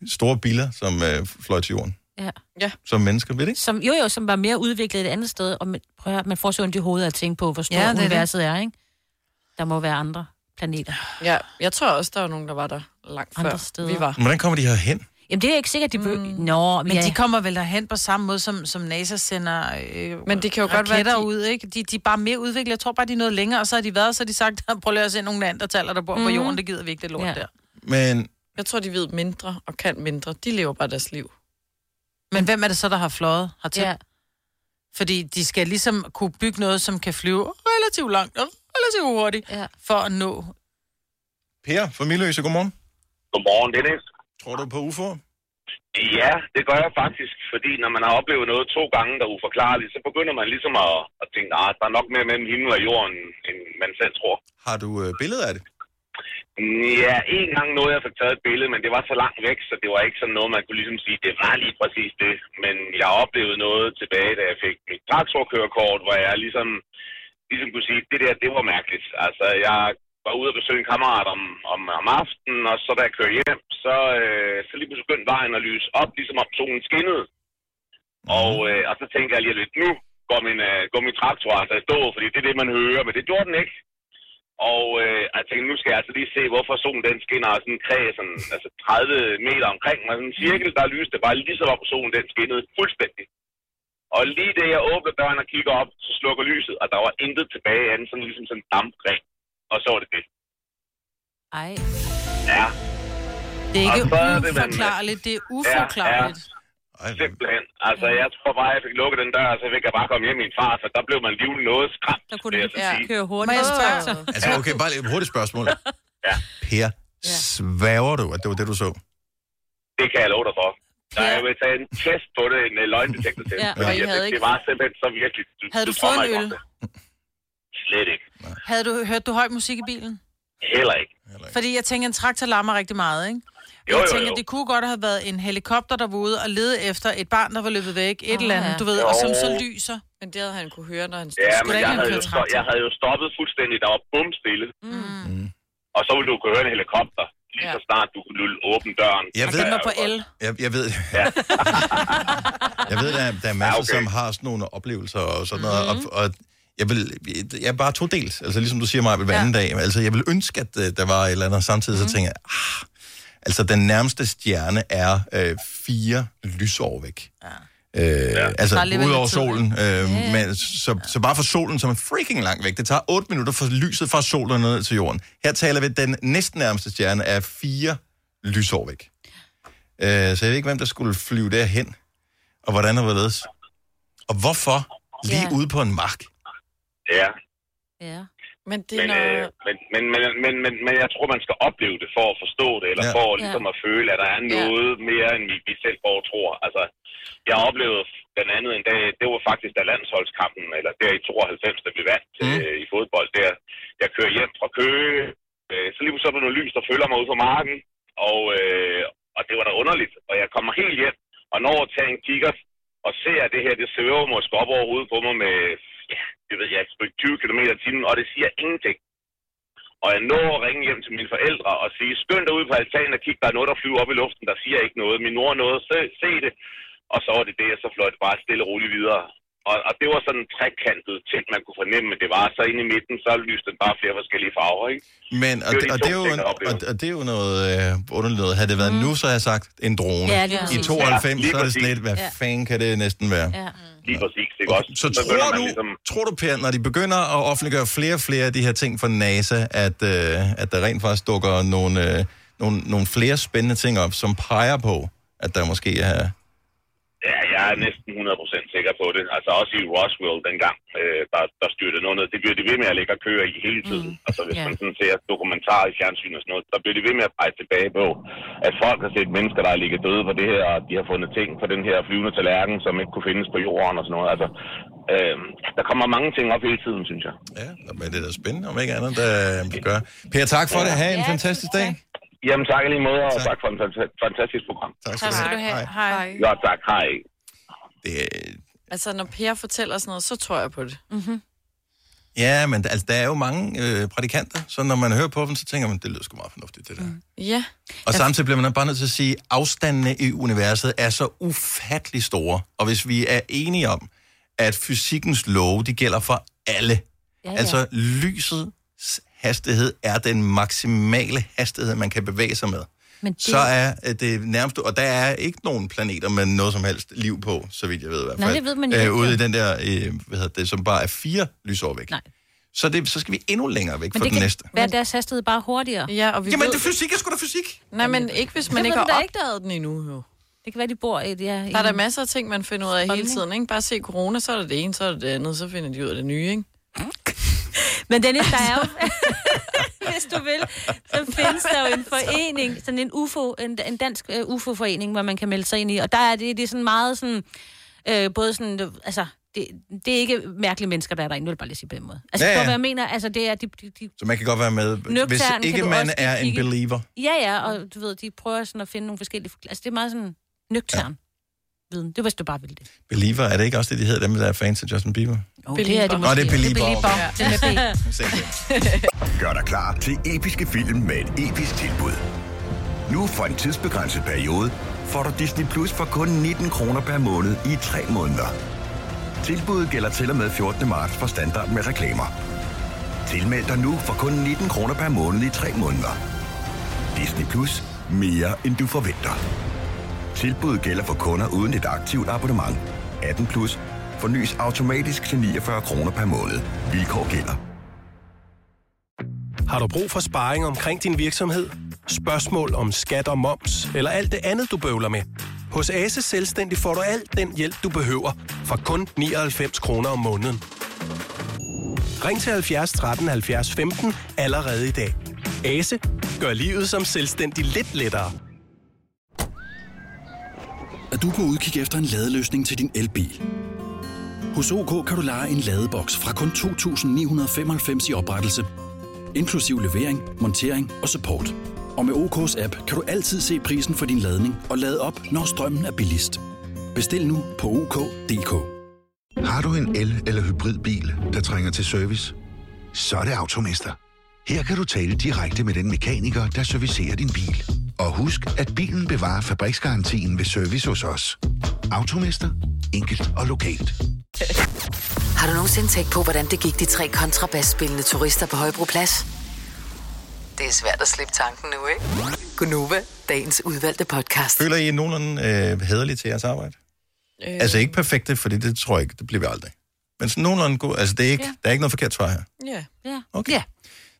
store biler, som øh, fløj til jorden, Ja. ja. som mennesker, ved det ikke? Som, jo, jo, som var mere udviklet et andet sted. Og man, prøv at, høre, man får så ondt i hovedet at tænke på, hvor stort Ja, det er det. universet er, ikke? Der må være andre planeter. Ja, jeg tror også, der var nogen, der var der langt Andre før steder. vi var. Hvordan kommer de her hen? Jamen, det er ikke sikkert, de bø... Mm. Nå, Men ja. de kommer vel derhen på samme måde, som, som NASA sender øh, Men det kan jo godt være, de- ud, ikke? De, de er bare mere udviklet. Jeg tror bare, de er noget længere, og så har de været, så har de sagt, prøv lige at se nogle andre taler, der bor mm. på jorden. Det gider vi ikke, det lort ja. der. Men Jeg tror, de ved mindre og kan mindre. De lever bare deres liv. Men hvem er det så, der har fløjet hertil? Ja. Fordi de skal ligesom kunne bygge noget, som kan flyve relativt langt og relativt hurtigt, ja. for at nå. Per fra Miløse, godmorgen. Godmorgen, Dennis. Tror du på UFO? Ja, det gør jeg faktisk, fordi når man har oplevet noget to gange, der er uforklarligt, så begynder man ligesom at, at tænke, at der er nok mere mellem himmel og jorden, end man selv tror. Har du øh, billeder af det? Ja, en gang nåede jeg at få taget et billede, men det var så langt væk, så det var ikke sådan noget, man kunne ligesom sige, det var lige præcis det. Men jeg oplevede noget tilbage, da jeg fik mit traktorkørekort, hvor jeg ligesom, ligesom kunne sige, det der, det var mærkeligt. Altså, jeg var ude og besøge en kammerat om, om, om aftenen, og så da jeg kørte hjem, så, øh, så lige pludselig begyndte vejen at lyse op, ligesom om solen skinnede. Og, øh, og så tænkte jeg lige lidt, nu går min, øh, går min traktor altså i stå, fordi det er det, man hører, men det gjorde den ikke. Og øh, jeg tænkte, nu skal jeg altså lige se, hvorfor solen den skinner og sådan en kræ, sådan, altså 30 meter omkring mig. Sådan en cirkel, der lyste bare lige så op, solen den skinnede fuldstændig. Og lige da jeg åbner døren og kigger op, så slukker lyset, og der var intet tilbage andet, sådan ligesom sådan en dampgren. Og så var det det. Ej. Ja. Det er ikke Og så er det, uforklarligt, det er uforklarligt. Ja, ja. Simpelthen. Altså, jeg tror bare, jeg fik lukket den dør, og så fik jeg bare komme hjem i min far, for der blev man livligt noget skræmt. Der kunne du ja. køre hurtigt. Jeg spørge? Altså, okay, bare et hurtigt spørgsmål. ja. Per, sværger du, at det var det, du så? Det kan jeg love dig for. Så jeg vil tage en test på det, en øh, løgndetektor-test. Ja, fordi og I havde det, ikke- det var simpelthen så virkelig... Du, Havde du du fået en ikke øl? om det. Slet ikke. Havde du, hørt du høj musik i bilen? Heller ikke. Fordi jeg tænker, en traktor larmer rigtig meget, ikke? Jo, jeg jo, tænker, jo. det kunne godt have været en helikopter, der var ude og lede efter et barn, der var løbet væk. Et eller andet, ja. du ved, og som så Jo. lyser. Men det havde han kunne høre, når han Ja, Skulle men jeg ikke havde, jo kørt sto- jeg havde jo stoppet fuldstændig. Der var bum stille. Mm. Og så ville du kunne høre en helikopter, lige så snart du kunne åbne døren. Jeg ved, Den var på el. jeg, jeg ved, Ja. jeg ved, der, er- der er masser, okay. som har sådan nogle oplevelser og sådan noget, Mhm. og, og jeg vil, jeg er bare to dels, altså ligesom du siger mig hver anden dag, altså jeg vil ønske, at øh, der var et eller andet, samtidig Mhm. så tænker jeg, ah, altså den nærmeste stjerne er øh, fire lysår væk. Ja. Øh, er altså ud over solen. Øh, men, så, så bare for solen, som er freaking langt væk. Det tager 8 minutter for lyset fra solen ned til jorden. Her taler vi, at den næsten nærmeste stjerne er fire lysår væk. Øh, så jeg ved ikke, hvem der skulle flyve derhen, og hvordan og hvorledes. Og hvorfor Lige ude på en mark. Ja. Ja. Men det Men, øh, men, men, men, men, men, men jeg tror, man skal opleve det for at forstå det, eller Ja. ja. for ligesom at føle, at der er noget mere, end vi, vi selv går og tror. Altså, jeg oplevede den anden en dag, det var faktisk da landsholdskampen, eller der i 92, da vi vandt mm. øh, i fodbold, der jeg kører hjem fra Køge, øh, så lige så er der noget lys, der følger mig ud på marken, og, øh, og det var da underligt, og jeg kommer helt hjem, og når jeg tager en kigger og ser at det her, det svæver måske op over hovedet på mig med, ja, det ved jeg, et 20 km i timen, og det siger ingenting. Og jeg når at ringe hjem til mine forældre og sige, skynd dig ud på altanen og kig, der er noget, der flyver op i luften, der siger ikke noget. Min mor nåede at se, se det, og så var det det, og så fløj det bare stille og roligt videre. Og, og det var sådan en trekantet ting, man kunne fornemme, men det var så inde i midten, så lyste den bare flere forskellige farver, ikke? Men, og, Det det, er og, de det er jo, ting, og, det er jo noget øh, underligt noget. Havde det været mm. nu, så havde jeg sagt en drone. Ja, I præcis. 92, Ja, så er det sådan lidt, hvad Ja. fanden kan det næsten være? Ja. Lige præcis, ikke også? Så begynder tror man du, ligesom- tror du, Per, når de begynder at offentliggøre flere og flere af de her ting fra NASA, at, øh, at der rent faktisk dukker nogle, øh, nogle, nogle flere spændende ting op, som peger på, at der måske er... Ja, jeg er næsten 100% sikker på det. Altså også i Roswell dengang, øh, der, der styrte noget ned. Det bliver de ved med at lægge og køre i hele tiden. Mm. Altså hvis Ja. yeah. man sådan ser dokumentarer i fjernsyn og sådan noget, der bliver de ved med at pege tilbage på, at folk har set mennesker, der er ligget døde på det her, og de har fundet ting på den her flyvende tallerken, som ikke kunne findes på jorden og sådan noget. Altså, øh, der kommer mange ting op hele tiden, synes jeg. Ja, men det er da spændende, om ikke andet, der vi gør. Per, tak for det. Ha' en fantastisk dag. Jamen tak i lige måde, og tak, tak for en fanta- fantastisk program. Tak Tak skal du have. Hej. Ja, tak. Hej. Det, Altså, når Per fortæller sådan noget, så tror jeg på det. Mm-hmm. ja, men altså, der er jo mange øh, prædikanter, så når man hører på dem, så tænker man, det lyder sgu meget fornuftigt, det der. Mm. Ja. Og samtidig bliver man bare nødt til at sige, at afstandene i universet er så ufattelig store. Og hvis vi er enige om, at fysikkens love, de gælder for alle. Ja. ja. Altså, lysets hastighed er den maksimale hastighed, man kan bevæge sig med. Men Det... Så er øh, det nærmest... Og der er ikke nogen planeter med noget som helst liv på, så vidt jeg ved i hvert fald. Nej, det ved man jo ikke, Øh, ude i den der, øh, hvad hedder det, som bare er fire lysår væk. Nej. Så, det, så skal vi endnu længere væk Men fra det den næste. være deres hastighed bare hurtigere. Ja, og vi Jamen, ved... det er fysik er sgu da fysik. Nej, men ikke hvis man Det ikke har opdaget den endnu, jo. Det kan være, de bor i det her. Der er der masser af ting, man finder ud af hele tiden, ikke? Bare se corona, så er det det ene, så er det det andet, så finder de ud af det nye, ikke? Men Dennis, der er jo... Hvis du vil, så findes der jo en forening, sådan en UFO, en, en dansk uh, UFO-forening, hvor man kan melde sig ind i. Og der er det, det er sådan meget sådan... Øh, både sådan, øh, altså, det, det er ikke mærkelige mennesker, der er derinde, vil bare lige sige på den måde. Altså, Ja, ja, hvad jeg mener, altså, det er, de, de, de Så man kan godt være med, hvis Nøgtern ikke man også er en kigge. believer. Ja, ja, og du ved, de prøver sådan at finde nogle forskellige... Altså, det er meget sådan nøgtern ja. viden. Det var, hvis du bare ville det. Believer, er det ikke også det, de hedder, dem der er fans af Justin Bieber? Oh, det er det Nå, det er Belieber. Det er. Gør dig klar til episke film med et episk tilbud. Nu for en tidsbegrænset periode får du Disney Plus for kun 19 kroner per måned i 3 måneder. Tilbuddet gælder til og med 14. marts for standard med reklamer. Tilmeld dig nu for kun 19 kroner per måned i 3 måneder. Disney Plus. Mere end du forventer. Tilbuddet gælder for kunder uden et aktivt abonnement. 18 plus. Fornyes automatisk til 49 kroner per måned. Vilkår gælder. Har du brug for sparring omkring din virksomhed? Spørgsmål om skat og moms, eller alt det andet, du bøvler med? Hos Ase Selvstændig får du alt den hjælp, du behøver, for kun 99 kroner om måneden. Ring til 70 13 70 15 allerede i dag. Ase gør livet som selvstændig lidt lettere. at du på udkig efter en ladeløsning til din elbil. Hos OK kan du lege en ladeboks fra kun 2.995 i oprettelse, inklusiv levering, montering og support. Og med OK's app kan du altid se prisen for din ladning og lade op, når strømmen er billigst. Bestil nu på OK.dk. Har du en el- eller hybridbil, der trænger til service? Så er det Automester. Her kan du tale direkte med den mekaniker, der servicerer din bil. Og husk, at bilen bevarer fabriksgarantien ved service hos os. Automester. Enkelt og lokalt. Har du nogensinde tænkt på, hvordan det gik de tre kontrabasspillende turister på Højbroplads? Det er svært at slippe tanken nu, ikke? Gunova, dagens udvalgte podcast. Føler I nogenlunde øh, hederlige til jeres arbejde? Øh. Altså ikke perfekte, fordi det tror jeg ikke, det bliver vi aldrig. Men sådan nogenlunde god. Altså det er ikke, ja. der er ikke noget forkert svar her. Ja. Ja. Okay. Ja.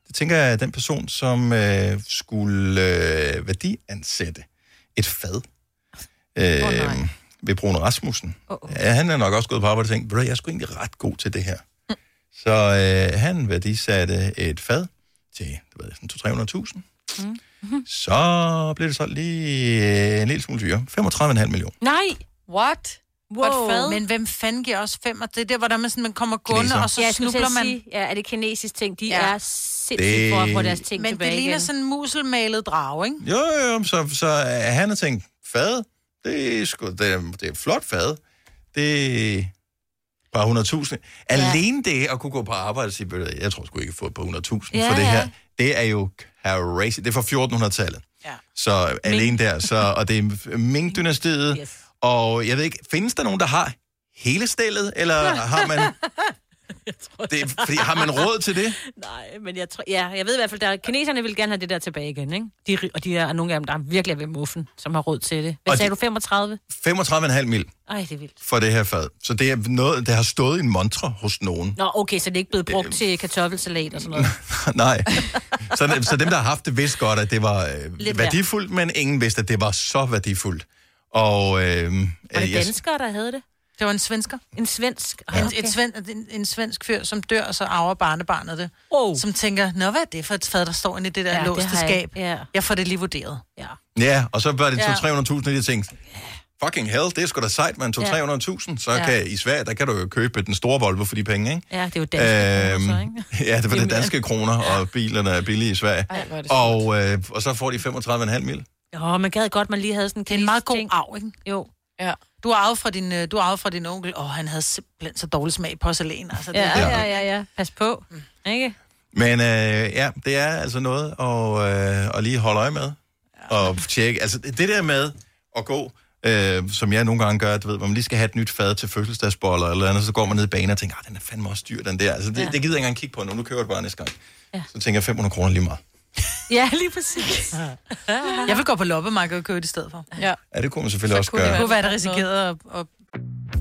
Det tænker jeg, at den person, som øh, skulle øh, værdiansætte et fad, øh, nej. ved Brune Rasmussen. Uh-oh. Ja, han er nok også gået på arbejde og tænkt, "Ved du hvad, jeg er sgu egentlig ret god til det her. Mm. Så øh, han værdisatte et fad til, det ved jeg, sådan 200-300.000. Mm. Så blev det så lige øh, en lille smule dyre. 35,5 millioner. Nej! What? Wow. Men hvem fanden giver også fem? Og det er der, hvor der man, sådan, man kommer gående, og så ja, snubler man. Sige, ja, er det kinesisk ting? De Ja. ja. er sindssygt Det- for at få deres ting Men tilbage det ligner igen. sådan en muselmalet drage, ikke? Jo, jo, jo, så, så øh, han har tænkt, fad, det er, sgu, det er, det er flot fad. Det er bare 100.000. Alene det at kunne gå på arbejde og sige, "Ved du hvad, jeg tror sgu ikke, får et par 100.000 Ja, for det ja. her. Det er jo crazy. Det er fra 1400-tallet. Ja. Så alene der. Så, og det er Ming-dynastiet. Yes. Og jeg ved ikke, findes der nogen, der har hele stillet, eller har man... det, er- fordi, har man råd til det? Nej, men jeg tror, ja, jeg ved i hvert fald, der kineserne vil gerne have det der tilbage igen, ikke? De, og de er nogle af dem, der er virkelig ved muffen, som har råd til det. Hvad Og sagde de- du, 35? 35,5 mil Ej, det er vildt. for det her fad. Så det er noget, der har stået i en montre hos nogen. Nå, okay, så det er ikke blevet brugt til kartoffelsalat og sådan noget. Nej. Så, så dem, der har haft det, vidste godt, at det var øh, værdifuldt, men ingen vidste, at det var så værdifuldt. Og øh, Var det øh, danskere, der havde det? Det var en svensker. En svensk? Ja. En, et sven, en, en svensk fyr, som dør, og så arver barnebarnet det. Oh. Som tænker, nå, hvad er det for et fad, der står inde i det der Ja, ja, det låste har jeg- skab? ja. Jeg får det lige vurderet. Ja. Ja, og så var det Ja. 200-300.000, og de tænkte, fucking hell, det er sgu da sejt, man. 200-300.000, så Ja. kan i Sverige, der kan du jo købe den store Volvo for de penge, ikke? Ja, det er jo danske Øhm, kroner, så, ikke? ja, det var Det det danske kroner, og bilerne er billige i Sverige. Ej, er og, øh, og så får de 35,5 mil. Jo, man gad godt, man lige havde sådan en Det er en meget god arv, ikke? Jo. Ja. Du har arvet fra din, øh, du arvet fra din onkel, og han havde simpelthen så dårlig smag i porcelæn. Altså, det Ja, er- ja, ja, ja. Pas på. Mm. Ikke? Men øh, ja, det er altså noget at, øh, at lige holde øje med. Og tjekke. Altså det der med at gå, øh, som jeg nogle gange gør, du ved, hvor man lige skal have et nyt fad til fødselsdagsboller eller andet, så går man ned i banen og tænker, ah, den er fandme også dyr, den der. Altså det, Ja. ja. det gider jeg ikke engang kigge på nu, nu køber jeg det bare næste gang. Ja. Så tænker jeg 500 kroner lige meget. Ja, lige præcis. Jeg vil gå på loppemarkedet og købe det i stedet for. Ja. Ja, det kunne man selvfølgelig også Det gøre. kunne være, der risikerede at, at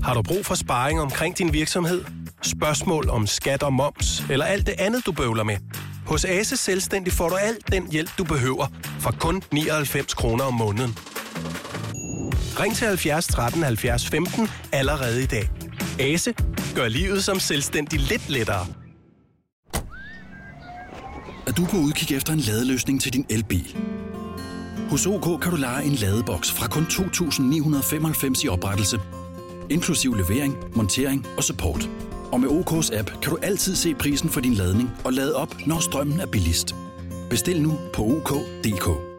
Har du brug for sparring omkring din virksomhed? Spørgsmål om skat og moms, eller alt det andet, du bøvler med? Hos Ase Selvstændig får du alt den hjælp, du behøver, for kun 99 kroner om måneden. Ring til 70 13 70 15 allerede i dag. Ase gør livet som selvstændig lidt lettere. Er du på udkig efter en ladeløsning til din elbil? Hos OK kan du lege en ladeboks fra kun 2.995 i oprettelse, inklusiv levering, montering og support. Og med OK's app kan du altid se prisen for din ladning og lade op, når strømmen er billigst. Bestil nu på OK.dk.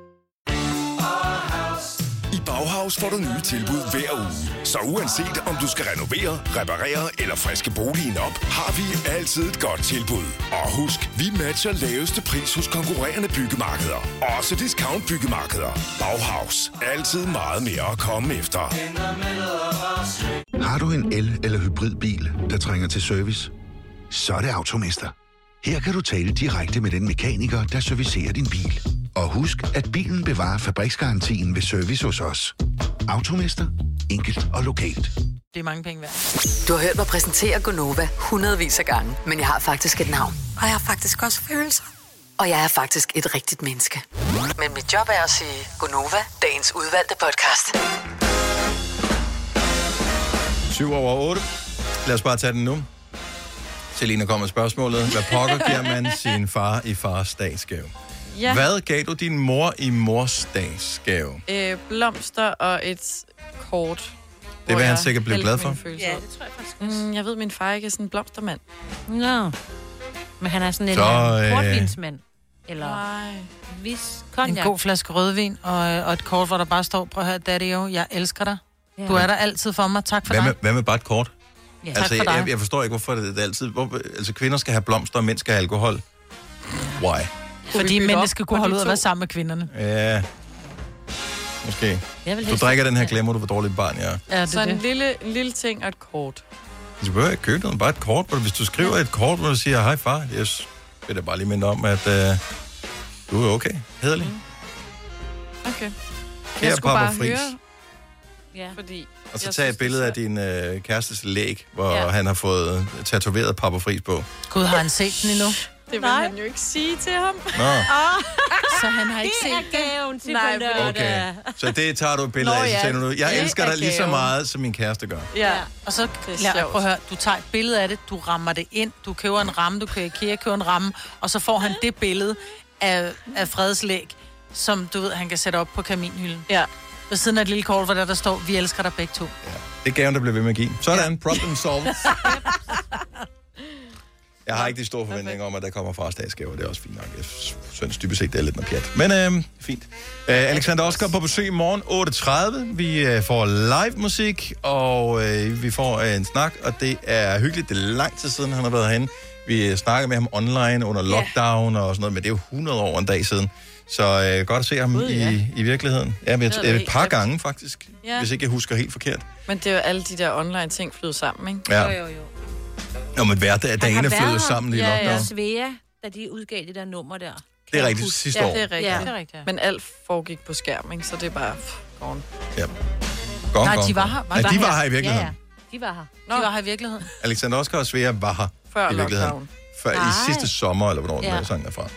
I Bauhaus får du nye tilbud hver uge. Så uanset om du skal renovere, reparere eller friske boligen op, har vi altid et godt tilbud. Og husk, vi matcher laveste pris hos konkurrerende byggemarkeder. Også discount byggemarkeder. Bauhaus. Altid meget mere at komme efter. Har du en el- eller hybridbil, der trænger til service? Så er det Automester. Her kan du tale direkte med den mekaniker, der servicerer din bil. Og husk, at bilen bevarer fabriksgarantien ved service hos os. Automester. Enkelt og lokalt. det er mange penge værd. Du har hørt mig præsentere Gonova hundredvis af gange, men jeg har faktisk et navn. Og jeg har faktisk også følelser. Og jeg er faktisk et rigtigt menneske. Men mit job er at sige Gonova, dagens udvalgte podcast. 7 over 8. Lad os bare tage den nu. Selina kommer spørgsmålet. Hvad pokker giver man sin far i fars dagsgave? Ja. Hvad gav du din mor i mors dagsgave? Øh, blomster og et kort. Det vil han sikkert blive glad for. Ja, det tror jeg faktisk også. Mm, jeg ved, min far ikke er sådan en blomstermand. Nå. Men han er sådan en Så, øh, portvinsmand. Eller Nej. vis En god flaske rødvin og, og et kort, hvor der bare står, prøv at høre, daddy jo, jeg elsker dig. Ja. Du er der altid for mig. Tak for Hvad dig. med, hvad med bare et kort? Ja, tak altså, for dig. jeg, jeg forstår ikke, hvorfor det, det er altid... Hvor, altså, kvinder skal have blomster, og mænd skal have alkohol. Why? Fordi mændene skal kunne holde de ud og være sammen med kvinderne. Ja, måske. Jeg vil Du drikker den her, glemmer du, hvor dårligt barn jeg er. Ja, det Så en det. lille, en lille ting og et kort. Du behøver ikke købe noget, bare et kort. Hvis du skriver et kort, hvor du siger, hej far, jeg vil da bare lige minde om, at uh, du er okay. Hederlig. Okay. Kære jeg skulle bare Friis. høre, Ja. fordi... Og så jeg tag synes, et billede af din øh, kærestes læg, hvor Ja. han har fået tatoveret Papa Fris på. Gud, har han set den endnu? Det vil han jo ikke sige til ham. Nå. Så han har ikke Det set er gaven til Nej. Okay, så det tager du et billede Nå, af, så ja. ud. Jeg Det elsker er dig lige så meget, som min kæreste gør. Ja. Og så, er lad, prøv at høre, du tager et billede af det, du rammer det ind, du køber en ramme, du køber IKEA, køber en ramme, og så får han det billede af, af fredslæg, som du ved, han kan sætte op på kaminhylden. Ja. Ved siden af et lille kort, hvor der, der står, vi elsker dig begge to. Det er gaven, der bliver ved med at give. Sådan, problem solved. Jeg har ikke de store forventninger om, at der kommer fra statsgaver. Det er også fint nok. Jeg synes dybest set, det er lidt noget pjat. Men øh, fint. Øh, Alexander Oskar på besøg i morgen 8.30. Vi øh, får live musik, og øh, vi får øh, en snak, og det er hyggeligt. Det er lang tid siden, han har været herinde. Vi øh, snakker med ham online under lockdown og sådan noget, men det er jo 100 år en dag siden. Så øh, godt at se ham Gud, ja. i, i virkeligheden. Ja, men Det er et, et par gange faktisk, Ja. hvis ikke jeg husker helt forkert. Men det er jo alle de der online ting flyder sammen, ikke? Ja. Jo, jo, jo. Nå, men hver dag, Han dagene flyder sammen i Ja, ja. lockdown. Svea, da de udgav det der nummer der. Det er rigtigt sidste ja, år. det er rigtigt. Ja. Det er rigtigt, ja. Men alt foregik på skærm, ikke? Så det er bare... Pff, gone. Ja. Gong, Nej, de var her. Nej, de var her i Ja, virkeligheden. ja. De var her. De var her i virkeligheden. Alexander Oskar og Svea var her Før i virkeligheden. lockdown. Før i sidste sommer, eller hvornår Ja. den sang er fra.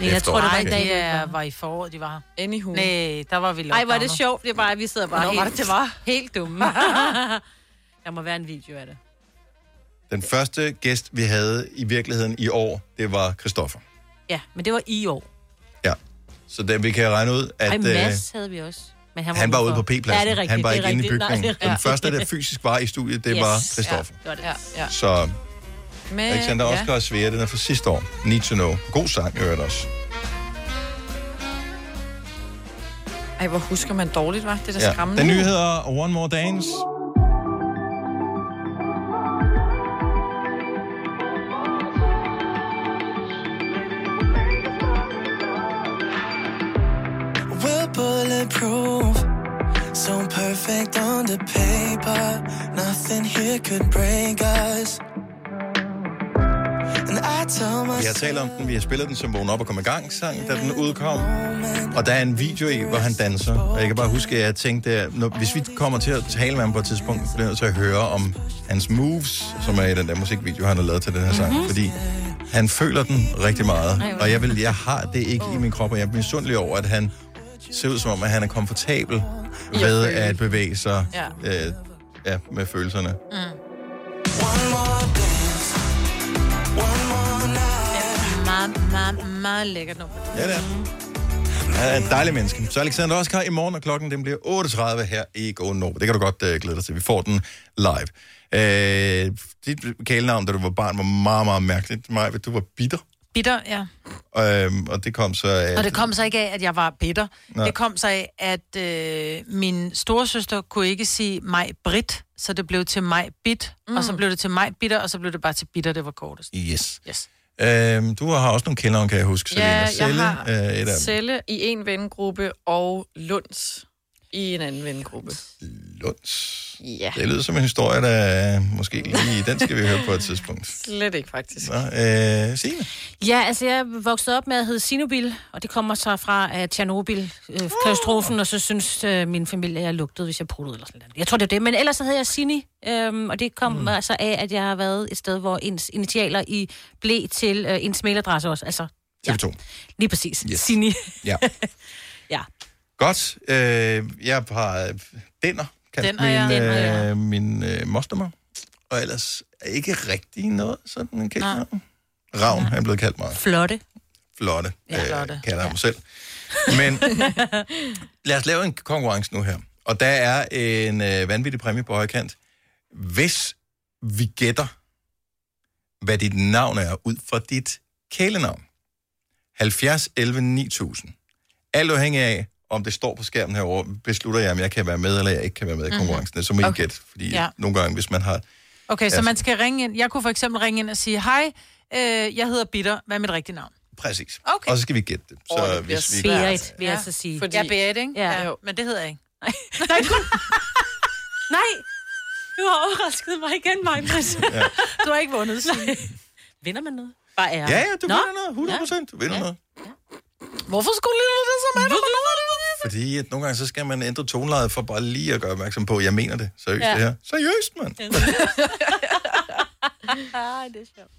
Nej, jeg tror, det var Nej, en det dag, vi er, var. var i foråret, de var her. Anywho. Nej, der var vi Ej, lockdown. hvor er det sjovt. Det er bare, at vi sidder bare Hvornår helt, var det, det var? helt dumme. der må være en video af det. Den første gæst, vi havde i virkeligheden i år, det var Christoffer. Ja, men det var i år. Ja. Så der, vi kan regne ud, at Ej, øh, Mads havde vi også. Men han var, han var ude på P-pladsen. Ja, det er rigtigt. han var det ikke inde i. Nej, bygningen. det er Den første, der fysisk var i studiet, det Yes. var Christoffer. Ja, godt. Ja, ja. Så Men, Alexander Oskar og Svea, den er fra sidste år. Need to know. God sang, jeg hørte også. Ej, hvor husker man dårligt, var Det er da Ja. skræmmende. Den nye hedder One More Dance. Bulletproof, so perfect on the paper. Nothing here could break us. Myself, talt om den, vi har spillet den som vågen op og kom i gang sang, da den udkom. Og der er en video i, hvor han danser. Og jeg kan bare huske, at jeg tænkte, at når, hvis vi kommer til at tale med ham på et tidspunkt, bliver jeg nødt til at høre om hans moves, som er i den der musikvideo, han har lavet til den her sang. Mm-hmm. Fordi han føler den rigtig meget. Og jeg, vil, jeg har det ikke i min krop, og jeg er misundelig over, at han ser ud som om, at han er komfortabel ved at bevæge sig Ja. øh, ja, med følelserne. one Meget, meget, meget lækkert nummer. Ja, det er. Han er et dejligt menneske. Så Alexander Oskar i morgen, og klokken den bliver 8.30 her i Go Nova. Det kan du godt uh, glæde dig til. Vi får den live. Uh, dit kælenavn, da du var barn, var meget, meget mærkeligt. Maja, du var bitter. Bitter, ja. Uh, og det kom så af... Og det kom så ikke af, at jeg var bitter. Nej. Det kom så af, at øh, min storesøster kunne ikke sige mig Brit, så det blev til mig Bit, mm. og så blev det til mig Bitter, og så blev det bare til Bitter, det var kortest. Yes. Yes. Uh, du har også nogle kælenavn, kan jeg huske. Ja, jeg Selle, har øh, et af. Celle i en vennegruppe og Lunds i en anden vennegruppe. Lunds. Ja, Det lyder som en historie, der er måske lige... Den skal vi høre på et tidspunkt. slet ikke faktisk. Nå, uh, Signe? Ja, altså jeg voksede op med at hedde Sinobil, og det kommer så fra uh, Tjernobyl-katastrofen, og så synes uh, min familie, at jeg lugtede, hvis jeg pruttede eller sådan noget. Jeg tror, det er det, men ellers så hedder jeg Sini, øhm, og det kom mm. altså af, at jeg har været et sted, hvor ens initialer i blev til uh, ens mailadresse også. Altså, TV2. lige præcis. Yes. Sini. Ja. ja. Godt. Øh, jeg har øh, Denner, kaldt Denner, min, ja. Øh, ja. min øh, mostermor. Og ellers er ikke rigtig noget sådan en kælenavn. Ravn er blevet kaldt meget. Flotte. Flotte. Ja, øh, flotte. Kalder jeg mig selv. Men lad os lave en konkurrence nu her. Og der er en øh, vanvittig præmie på højkant. Hvis vi gætter, hvad dit navn er, ud fra dit kælenavn. 70 11 9000. Alt afhængig af, om det står på skærmen herovre, beslutter jeg, om jeg kan være med, eller jeg ikke kan være med i Mhm. konkurrencen. Så må I Okay. gætte, fordi Ja. nogle gange, hvis man har... Okay, så Ja. man skal ringe ind. Jeg kunne for eksempel ringe ind og sige, hej, øh, jeg hedder Bitter, hvad er mit rigtige navn? Præcis. Okay. Og så skal vi gætte det. Så Åh, det bliver hvis vi... Berit, vil jeg så sige. Fordi... Jeg er Berit, ikke? Ja. ja. Men det hedder jeg ikke. Nej, du... Nej! Du har overrasket mig igen, Magnus. Ja. Du har ikke vundet, Signe. Vinder man noget? Bare ære. Ja, ja, du Nå. vinder noget. 100 procent. Du vinder Ja. noget. Hvorfor skulle du det så med? Fordi at nogle gange, så skal man ændre tonelejet for bare lige at gøre opmærksom på, at jeg mener det. Seriøst, Ja. det her. Seriøst, mand. det er sjovt.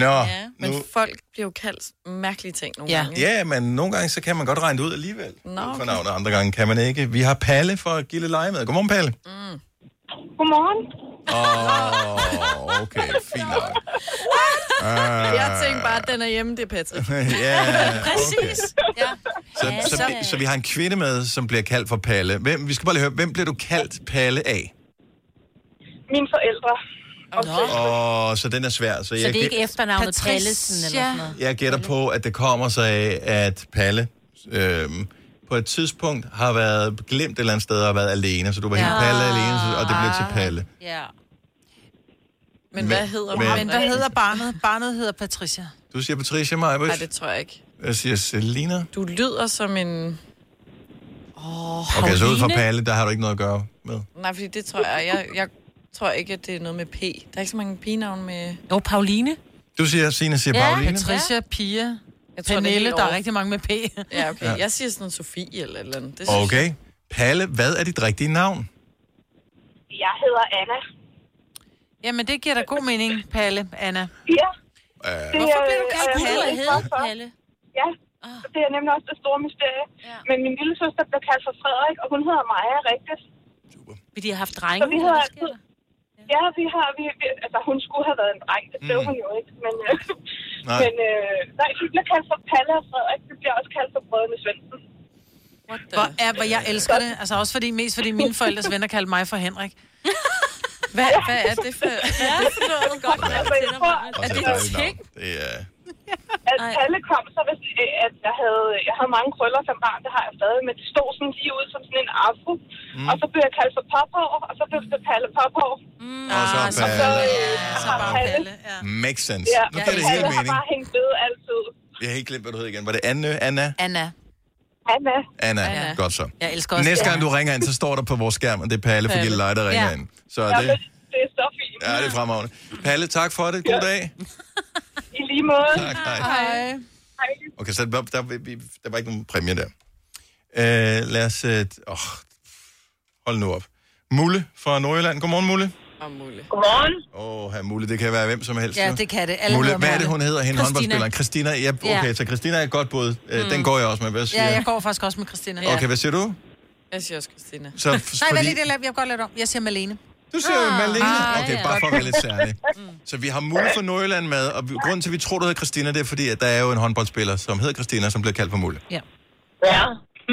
Nå, Ja, men nu, folk bliver jo kaldt mærkelige ting nogle Ja. gange. ja, men nogle gange så kan man godt regne det ud alligevel. Nå, For okay. navn, og andre gange kan man ikke. Vi har Palle fra Gille Leje med. Godmorgen, Palle. Mm. Godmorgen. Åh, oh, okay, fint nok. Uh, Jeg tænkte bare, at den er hjemme, det er Patrick. ja, Præcis. Ja. Så, så, så, så vi har en kvinde med, som bliver kaldt for Palle. Hvem, vi skal bare lige høre, hvem bliver du kaldt Palle af? Mine forældre. Og så den er svær. Så Så jeg, det er ikke efternavnet Patricia. Pallesen eller sådan noget? jeg gætter på, at det kommer sig af, at Palle øhm, på et tidspunkt har været glemt et eller andet sted og været alene. Så du var helt Ja. Palle alene, så- og det blev til Palle. Ja. Men hvad hedder men-? Men hvad hedder barnet? Barnet hedder Patricia. Du siger Patricia Majbus. Nej, det tror jeg ikke. Jeg siger Selina. Du lyder som en... Åh, Okay, så ud fra? Palle, der har du ikke noget at gøre med. Nej, fordi det tror jeg... Jeg, jeg tror ikke, at det er noget med P. Der er ikke så mange pigenavn med... Jo, Pauline. Du siger, Signe siger ja, Pauline. Patricia, Pia, Jeg tror, det er Pernille, der er rigtig mange med P. Ja, okay. Ja. Jeg siger sådan Sofie eller et eller andet. Det synes Okay. Palle, hvad er dit rigtige navn? Jeg hedder Anna. Jamen, det giver da god mening, Palle, Anna. Ja. Øh, Hvorfor bliver du kaldt øh, Palle? jeg. Palle? Ja, det er nemlig også det store mysterie. Ja. Men min lille søster blev kaldt for Frederik, og hun hedder Maja rigtigt. Vil de have haft drenge? Så vi eller har hvad sker der? Ja, vi har, vi, vi, altså hun skulle have været en dreng, det blev Mm. hun jo ikke, men, øh, Nej. men øh, nej, vi bliver kaldt for Palle og Frederik, vi bliver også kaldt for brødrene Svendsen. Hvor, er, hvor jeg elsker det. Altså også fordi, mest fordi mine forældres venner kaldte mig for Henrik. Hvad, hvad er det for, hvad er det for noget? Godt, Altså, jeg tror, Er et det dejligt ting? Det er... at Palle kom, så hvis, at jeg havde, jeg havde mange krøller som barn, det har jeg stadig, men de stod sådan lige ud som sådan en afro. Mm. Og så blev jeg kaldt for Pophår, og så blev det Palle Pophår. Mm. Og så Og så, Palle. øh, har Palle. Makes sense. Ja, Nu giver det Palle helt har mening. bare hængt ved altid. Jeg har helt glemt, hvad du hed igen. Var det Anne? Anna? Anna. Anna. Anna. Anna. Godt så. Jeg elsker også Næste gang du ringer ind, så står der på vores skærm, og det er Palle Palle. Gilleleje, der ringer Ja. ind. Så Ja, det, men det er så fint. ja, det er fremragende. Palle, tak for det. God dag. I lige måde. Tak, hej. Hej. Hej. Okay, så der, der, der, der var ikke nogen præmie der. Uh, lad os... Uh, oh, hold nu op. Mulle fra Nordjylland. Godmorgen, Mulle. Og muligt. Godmorgen. Åh, oh, Mulle, det kan være hvem som helst. Ja, det kan det. Alle Mulle, hvad er det, Mulle. hun hedder, hende Christina. håndboldspilleren? Christina. Ja, okay, Ja. så Christina er et godt bud. Mm. Den går jeg også med. Hvad siger Ja, jeg går faktisk også med Christina. Okay, hvad siger du? Jeg siger også Christina. Så, Nej, fordi- vent lige, det er- jeg vil godt lade om. Jeg siger Malene. Du siger ah, Malene. ah, Okay, bare for at være lidt særlig. Så vi har Mulle fra Nordjylland med, og grunden til, at vi tror, du hedder Christina, det er fordi, at der er jo en håndboldspiller, som hedder Christina, som bliver kaldt for Mulle. Ja. Ja.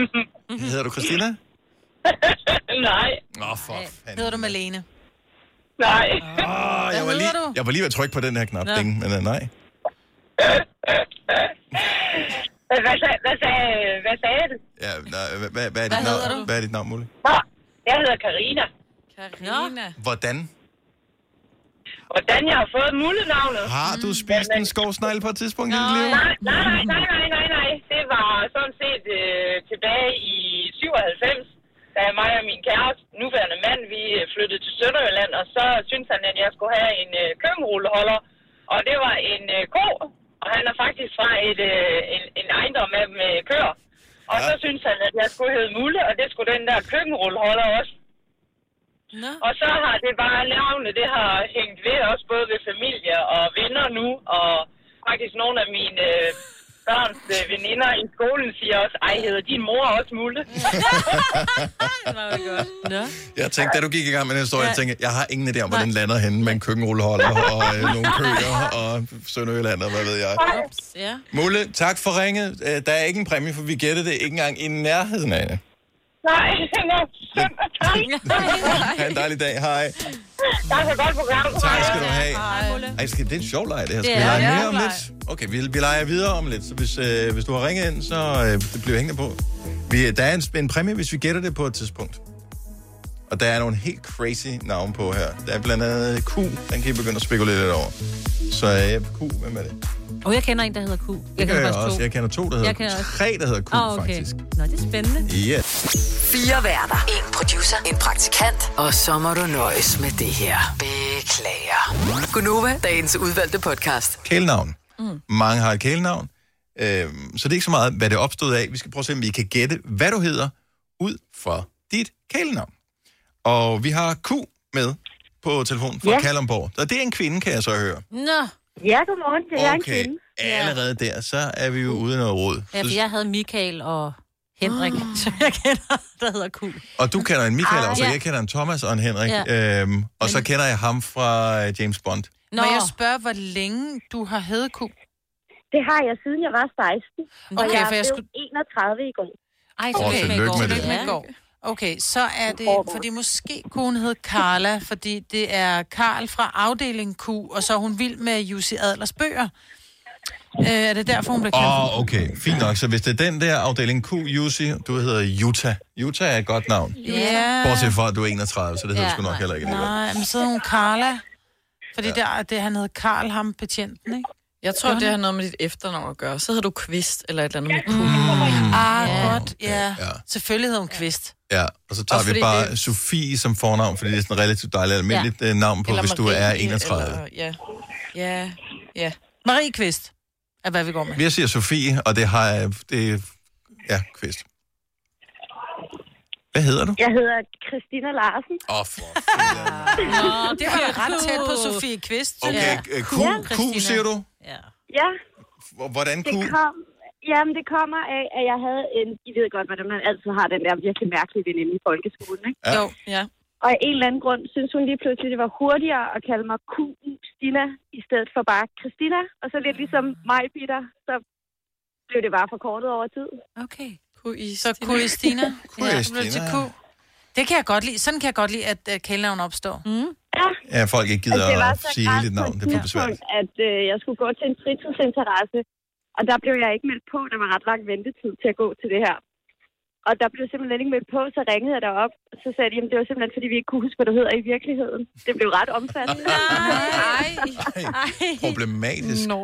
Hedder du Christina? Nej. Nå, for fanden. Hedder du Malene? Nej. Åh, jeg, var lige, du? jeg var lige ved at trykke på den her knap, ding, men uh, nej. Hvad, sag, hvad, sagde, hvad sagde du? Ja, nej hvad, hvad, er dit Hvad hedder navn? du? Hvad er dit navn, Mulle? Jeg hedder Karina. Karina. Hvordan? Hvordan jeg har fået mullenavnet? Har du spist en skovsnegl på et tidspunkt i dit liv? Nej, nej, nej, nej, nej, nej, nej. Det var sådan set øh, tilbage i 97, da mig og min kæreste, nuværende mand, vi øh, flyttede til Sønderjylland, og så syntes han, at jeg skulle have en øh, køkkenrulleholder, og det var en øh, ko, og han er faktisk fra et, øh, en, en ejendom med, med køer. Og så syntes han, at jeg skulle hedde Mulle, og det skulle den der køkkenrulleholder også. Nå. Og så har det bare navnet, det har hængt ved også både ved familie og venner nu, og faktisk nogle af mine øh, børns øh, veninder i skolen siger også, ej, hedder din mor også Mulle? Nå. Jeg tænkte, da du gik i gang med den historie, jeg tænkte, jeg har ingen idé om, hvor den lander henne med en køkkenrulleholder og øh, nogle køer og Sønderjylland og hvad ved jeg. Ups, ja. Mulle, tak for ringet. Øh, Der er ikke en præmie, for vi gættede det ikke engang i nærheden af det. Nej, nå, synd og tak. Ha' en dejlig dag. Hej. Tak for godt program. Tak skal du have. Ej, skal, det er en sjov leg, det her. Skal Det vi er lege det. mere om lidt? Okay, vi, vi leger videre om lidt. Så hvis, øh, hvis du har ringet ind, så øh, det bliver hængende på. Vi, der er en, en præmie, hvis vi gætter det på et tidspunkt. Og der er nogle helt crazy navne på her. Der er blandt andet Q, den kan I begynde at spekulere lidt over. Så øh, Q, hvem er det? Og jeg kender en, der hedder Q. Det Jeg gør kender jeg faktisk også. to. Jeg kender to, der hedder Jeg kender også- Tre, der hedder Q, Ah, okay. faktisk. Nå, det er spændende. Ja. Fire værter. En producer. En praktikant. Og så må du nøjes med det her. Beklager. Gunova, dagens udvalgte podcast. Kælenavn. Mm. Mange har et kælenavn. Øhm, så det er ikke så meget, hvad det er opstået af. Vi skal prøve at se, om vi kan gætte, hvad du hedder, ud fra dit kælenavn. Og vi har Q med på telefonen fra Ja. Kalundborg. Og det er en kvinde, kan jeg så høre. Nå. Ja, godmorgen. Det er en Okay, kvinde. allerede der, så er vi jo uden noget råd. Ja, for jeg havde Michael og Henrik, Ah. som jeg kender, der hedder Kul. Og du kender en Michael Ah, også, og ja. jeg kender en Thomas og en Henrik. Ja. Øhm, og så kender jeg ham fra øh, James Bond. Nå. Må jeg spørge, hvor længe du har heddet Q? Det har jeg, siden jeg var 16. Og Okay, jeg for jeg skulle- 31 i går. Ej, Åh, okay. tillykke med det. Med går. Okay, så er det, fordi måske kunne hun hedde Carla, fordi det er Karl fra afdeling Q, og så er hun vild med Jussi Adlers bøger. Øh, er det derfor, hun bliver kaldt Åh, oh, okay. Fint nok. Så hvis det er den der afdeling Q, Jussi, du hedder Utah. Utah er et godt navn. Ja. Bortset fra, at du er 31, så det hedder Ja, sgu nok heller ikke. Nej, men så hedder hun Carla. Fordi ja. der, det, han hed Karl, ham betjenten, ikke? Jeg tror, det har noget med dit efternavn at gøre. Så hedder du Kvist, eller et eller andet med Q. Mm. Ah, Ja. godt, ja. ja. Selvfølgelig hedder hun Kvist. Ja, og så tager vi bare det- Sofie som fornavn, fordi det er sådan et relativt dejligt almindeligt ja. navn på, Eller hvis du Marie, er 31. Eller, ja. ja, ja. Marie Kvist er, hvad vi går med. Jeg siger Sofie, og det har jeg... Det, er- ja, kvist. Hvad hedder du? Jeg hedder Christina Larsen. Åh, oh, for Nå, det var ret tæt på Sofie Kvist. Okay, øh, Q, Q siger du? Ja, Hvor- Hvordan Q? det kom... Jamen, det kommer af, at jeg havde en... I ved godt, hvordan man altid har den der virkelig mærkelige veninde i folkeskolen, ikke? Ja. Jo, ja. Og af en eller anden grund synes hun lige pludselig, det var hurtigere at kalde mig Q Stina, i stedet for bare Christina. Og så lidt ligesom mig, Peter, så blev det bare forkortet over tid. Okay. Q-I Så Q-Stina. Q-Stina, så blev det til Q. ja. Det kan jeg godt lide. Sådan kan jeg godt lide, at uh, kælenavn opstår. Mm. Ja. Ja, folk ikke gider Altså, at sige hele dit navn. Det er for besværligt. at øh, jeg skulle gå til en fritidsinteresse, og der blev jeg ikke meldt på. Der var ret lang ventetid til at gå til det her. Og der blev simpelthen ikke meldt på, så ringede jeg derop, og så sagde de, at det var simpelthen, fordi vi ikke kunne huske, hvad du hedder i virkeligheden. Det blev ret omfattende. Nej. Problematisk. Nå.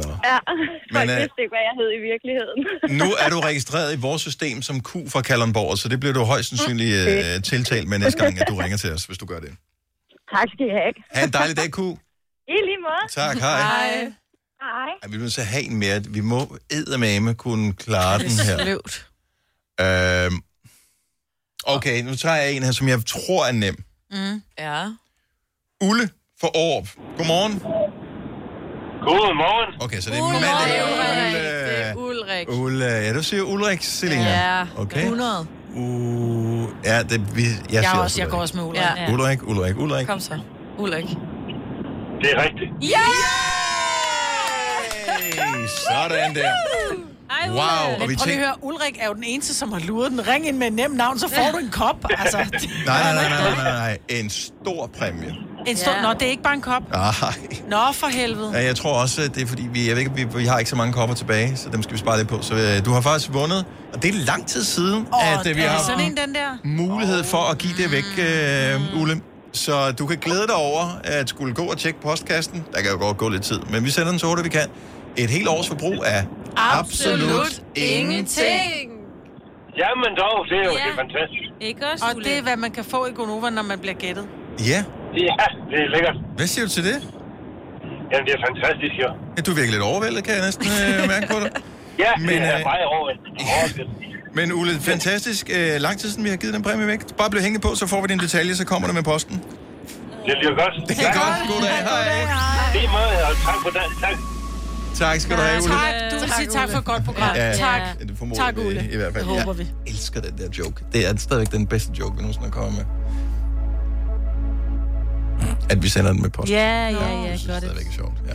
Nå. Ja, Men, folk øh, vidste ikke, hvad jeg hed i virkeligheden. Nu er du registreret i vores system som Q fra Kalundborg, så det bliver du højst sandsynligt øh, tiltalt med næste gang, at du ringer til os, hvis du gør det. tak skal I have. Ha' en dejlig dag, Q. I lige måde. Tak, hej. Hej. Hej. Ej, vi bliver nødt til at have en mere. Vi må eddermame kunne klare den her. Sløvt. Øhm, okay, nu tager jeg en her, som jeg tror er nem. Mm. Ja. Ulle for Aarup. Godmorgen. Godmorgen. Okay, så det er mandag. Ulrik. Ulle, ja, du siger Ulrik, Selina. Ja, okay. 100. Uh, ja, det, vi, jeg, Jeg, siger er også, jeg går også med Ulrik. Ja. Ulrik, Ulrik, Ulrik. Kom så. Ulrik. Det er rigtigt. Ja! Hey, sådan der. Ej, Wow, og Men vi prøv lige at høre, Ulrik er jo den eneste, som har luret den. Ring ind med et nemt navn, så får du en kop. Altså, Nej, nej, nej, nej, nej, nej. En stor præmie. en stor... Nå, det er ikke bare en kop. Nej. Nå, for helvede. Ja, jeg tror også, det er fordi, vi, jeg ved ikke, vi, vi har ikke så mange kopper tilbage, så dem skal vi spare lidt på. Så øh, du har faktisk vundet, og det er lang tid siden, Åh, at øh, vi har sådan en, den der? mulighed for at give det væk, øh, Ulle. Så du kan glæde dig over at skulle gå og tjekke postkassen. Der kan jo godt gå lidt tid, men vi sender den så hurtigt vi kan. Et helt års forbrug af absolut ingenting. Jamen dog, det er jo Ja. det er fantastisk. Ikke også, Og det er, hvad man kan få i Gonova, når man bliver gættet. Ja. Ja, det er lækkert. Hvad siger du til det? Jamen, det er fantastisk, jo. Ja, du er virkelig lidt overvældet, kan jeg næsten øh, mærke på dig. Ja, Men, det er øh, meget overvældet. Men Ulle, fantastisk. Øh, lang tid siden, vi har givet den præmie væk. Bare bliv hængende på, så får vi din detalje, så kommer det med posten. Det bliver godt. Det er godt. God dag. Hej. Lige måde, og tak for det. Tak. Tak skal du have, Ulle. Tak, du vil sige tak for et godt program. Ja, tak. det formoder Tak, Ulle. I hvert fald. Det håber vi. Jeg elsker den der joke. Det er stadigvæk den bedste joke, vi nogensinde har kommet med. At vi sender den med post. Ja, ja, ja. Stadigvæk er sjovt, ja.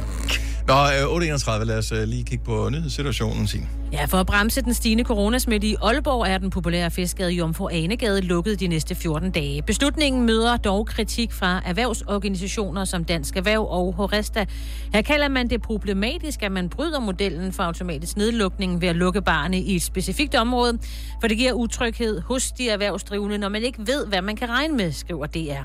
Nå, øh, 8.31, lad os øh, lige kigge på nyhedssituationen, Signe. Ja, for at bremse den stigende coronasmitte i Aalborg er den populære fiskegade Jomfru Anegade lukket de næste 14 dage. Beslutningen møder dog kritik fra erhvervsorganisationer som Dansk Erhverv og Horesta. Her kalder man det problematisk, at man bryder modellen for automatisk nedlukning ved at lukke barne i et specifikt område, for det giver utryghed hos de erhvervsdrivende, når man ikke ved, hvad man kan regne med, skriver DR.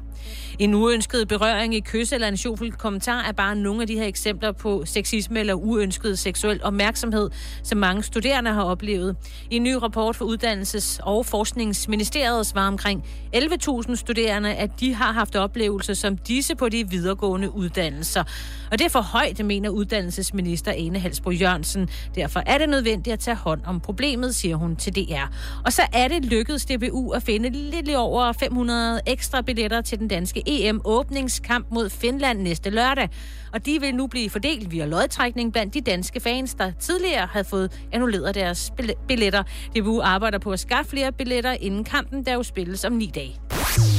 En uønsket berøring i kys eller en sjovfuld kommentar er bare nogle af de her eksempler på sexisme eller uønsket seksuel opmærksomhed, som mange studerende har oplevet. I en ny rapport for Uddannelses- og Forskningsministeriet svarer omkring 11.000 studerende, at de har haft oplevelser som disse på de videregående uddannelser. Og det er for højt, mener uddannelsesminister Ane Halsbro Jørgensen. Derfor er det nødvendigt at tage hånd om problemet, siger hun til DR. Og så er det lykkedes DBU at finde lidt over 500 ekstra billetter til den danske EM-åbningskamp mod Finland næste lørdag. Og de vil nu blive fordelt via lodtrækning blandt de danske fans, der tidligere havde fået annulleret deres billetter. DBU arbejder på at skaffe flere billetter inden kampen, der jo spilles om ni dage.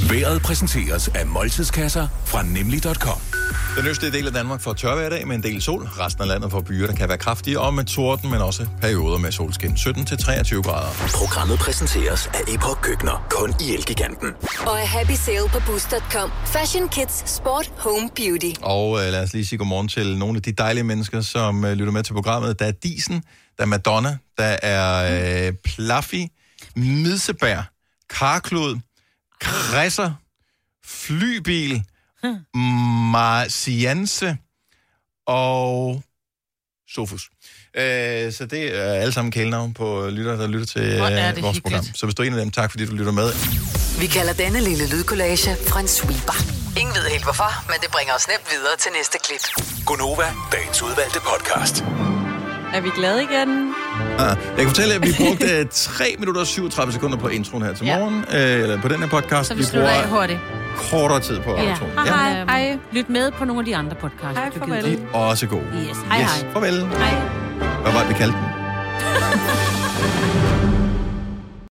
Været præsenteres af måltidskasser fra nemlig.com. Den østlige del af Danmark får tør hver dag med en del sol. Resten af landet får byer, der kan være kraftige og med torden, men også perioder med solskin. 17-23 grader. Programmet præsenteres af Epoch Køkkener. Kun i Elgiganten. Og er happy sale på Boost.com. Fashion, kids, sport, home, beauty. Og øh, lad os lige sige godmorgen til nogle af de dejlige mennesker, som øh, lytter med til programmet. Der er Disen, der er Madonna, der er øh, Plaffy, Midsebær, Karklod, Kresser, Flybil, Marcianse og Sofus. Øh, så det er alle sammen kælenavn på lytter, der lytter til øh, vores hyggeligt. program. Så hvis du er en af dem, tak fordi du lytter med. Vi kalder denne lille lydkollage Frans sweeper. Ingen ved helt hvorfor, men det bringer os nemt videre til næste klip. Gonova, dagens udvalgte podcast. Er vi glade igen? Ah, jeg kan fortælle, at vi brugte øh, 3 minutter og 37 sekunder på introen her til Ja. morgen, øh, eller på den her podcast. Så vi slutter af hurtigt. kortere tid på Ja. introen. Hej, hej. hej. Lyt med på nogle af de andre podcasts. Hej, du farvel. De er også gode. Yes. Hej, yes. hej. Farvel. Hej. Hvad var det, vi kaldte den?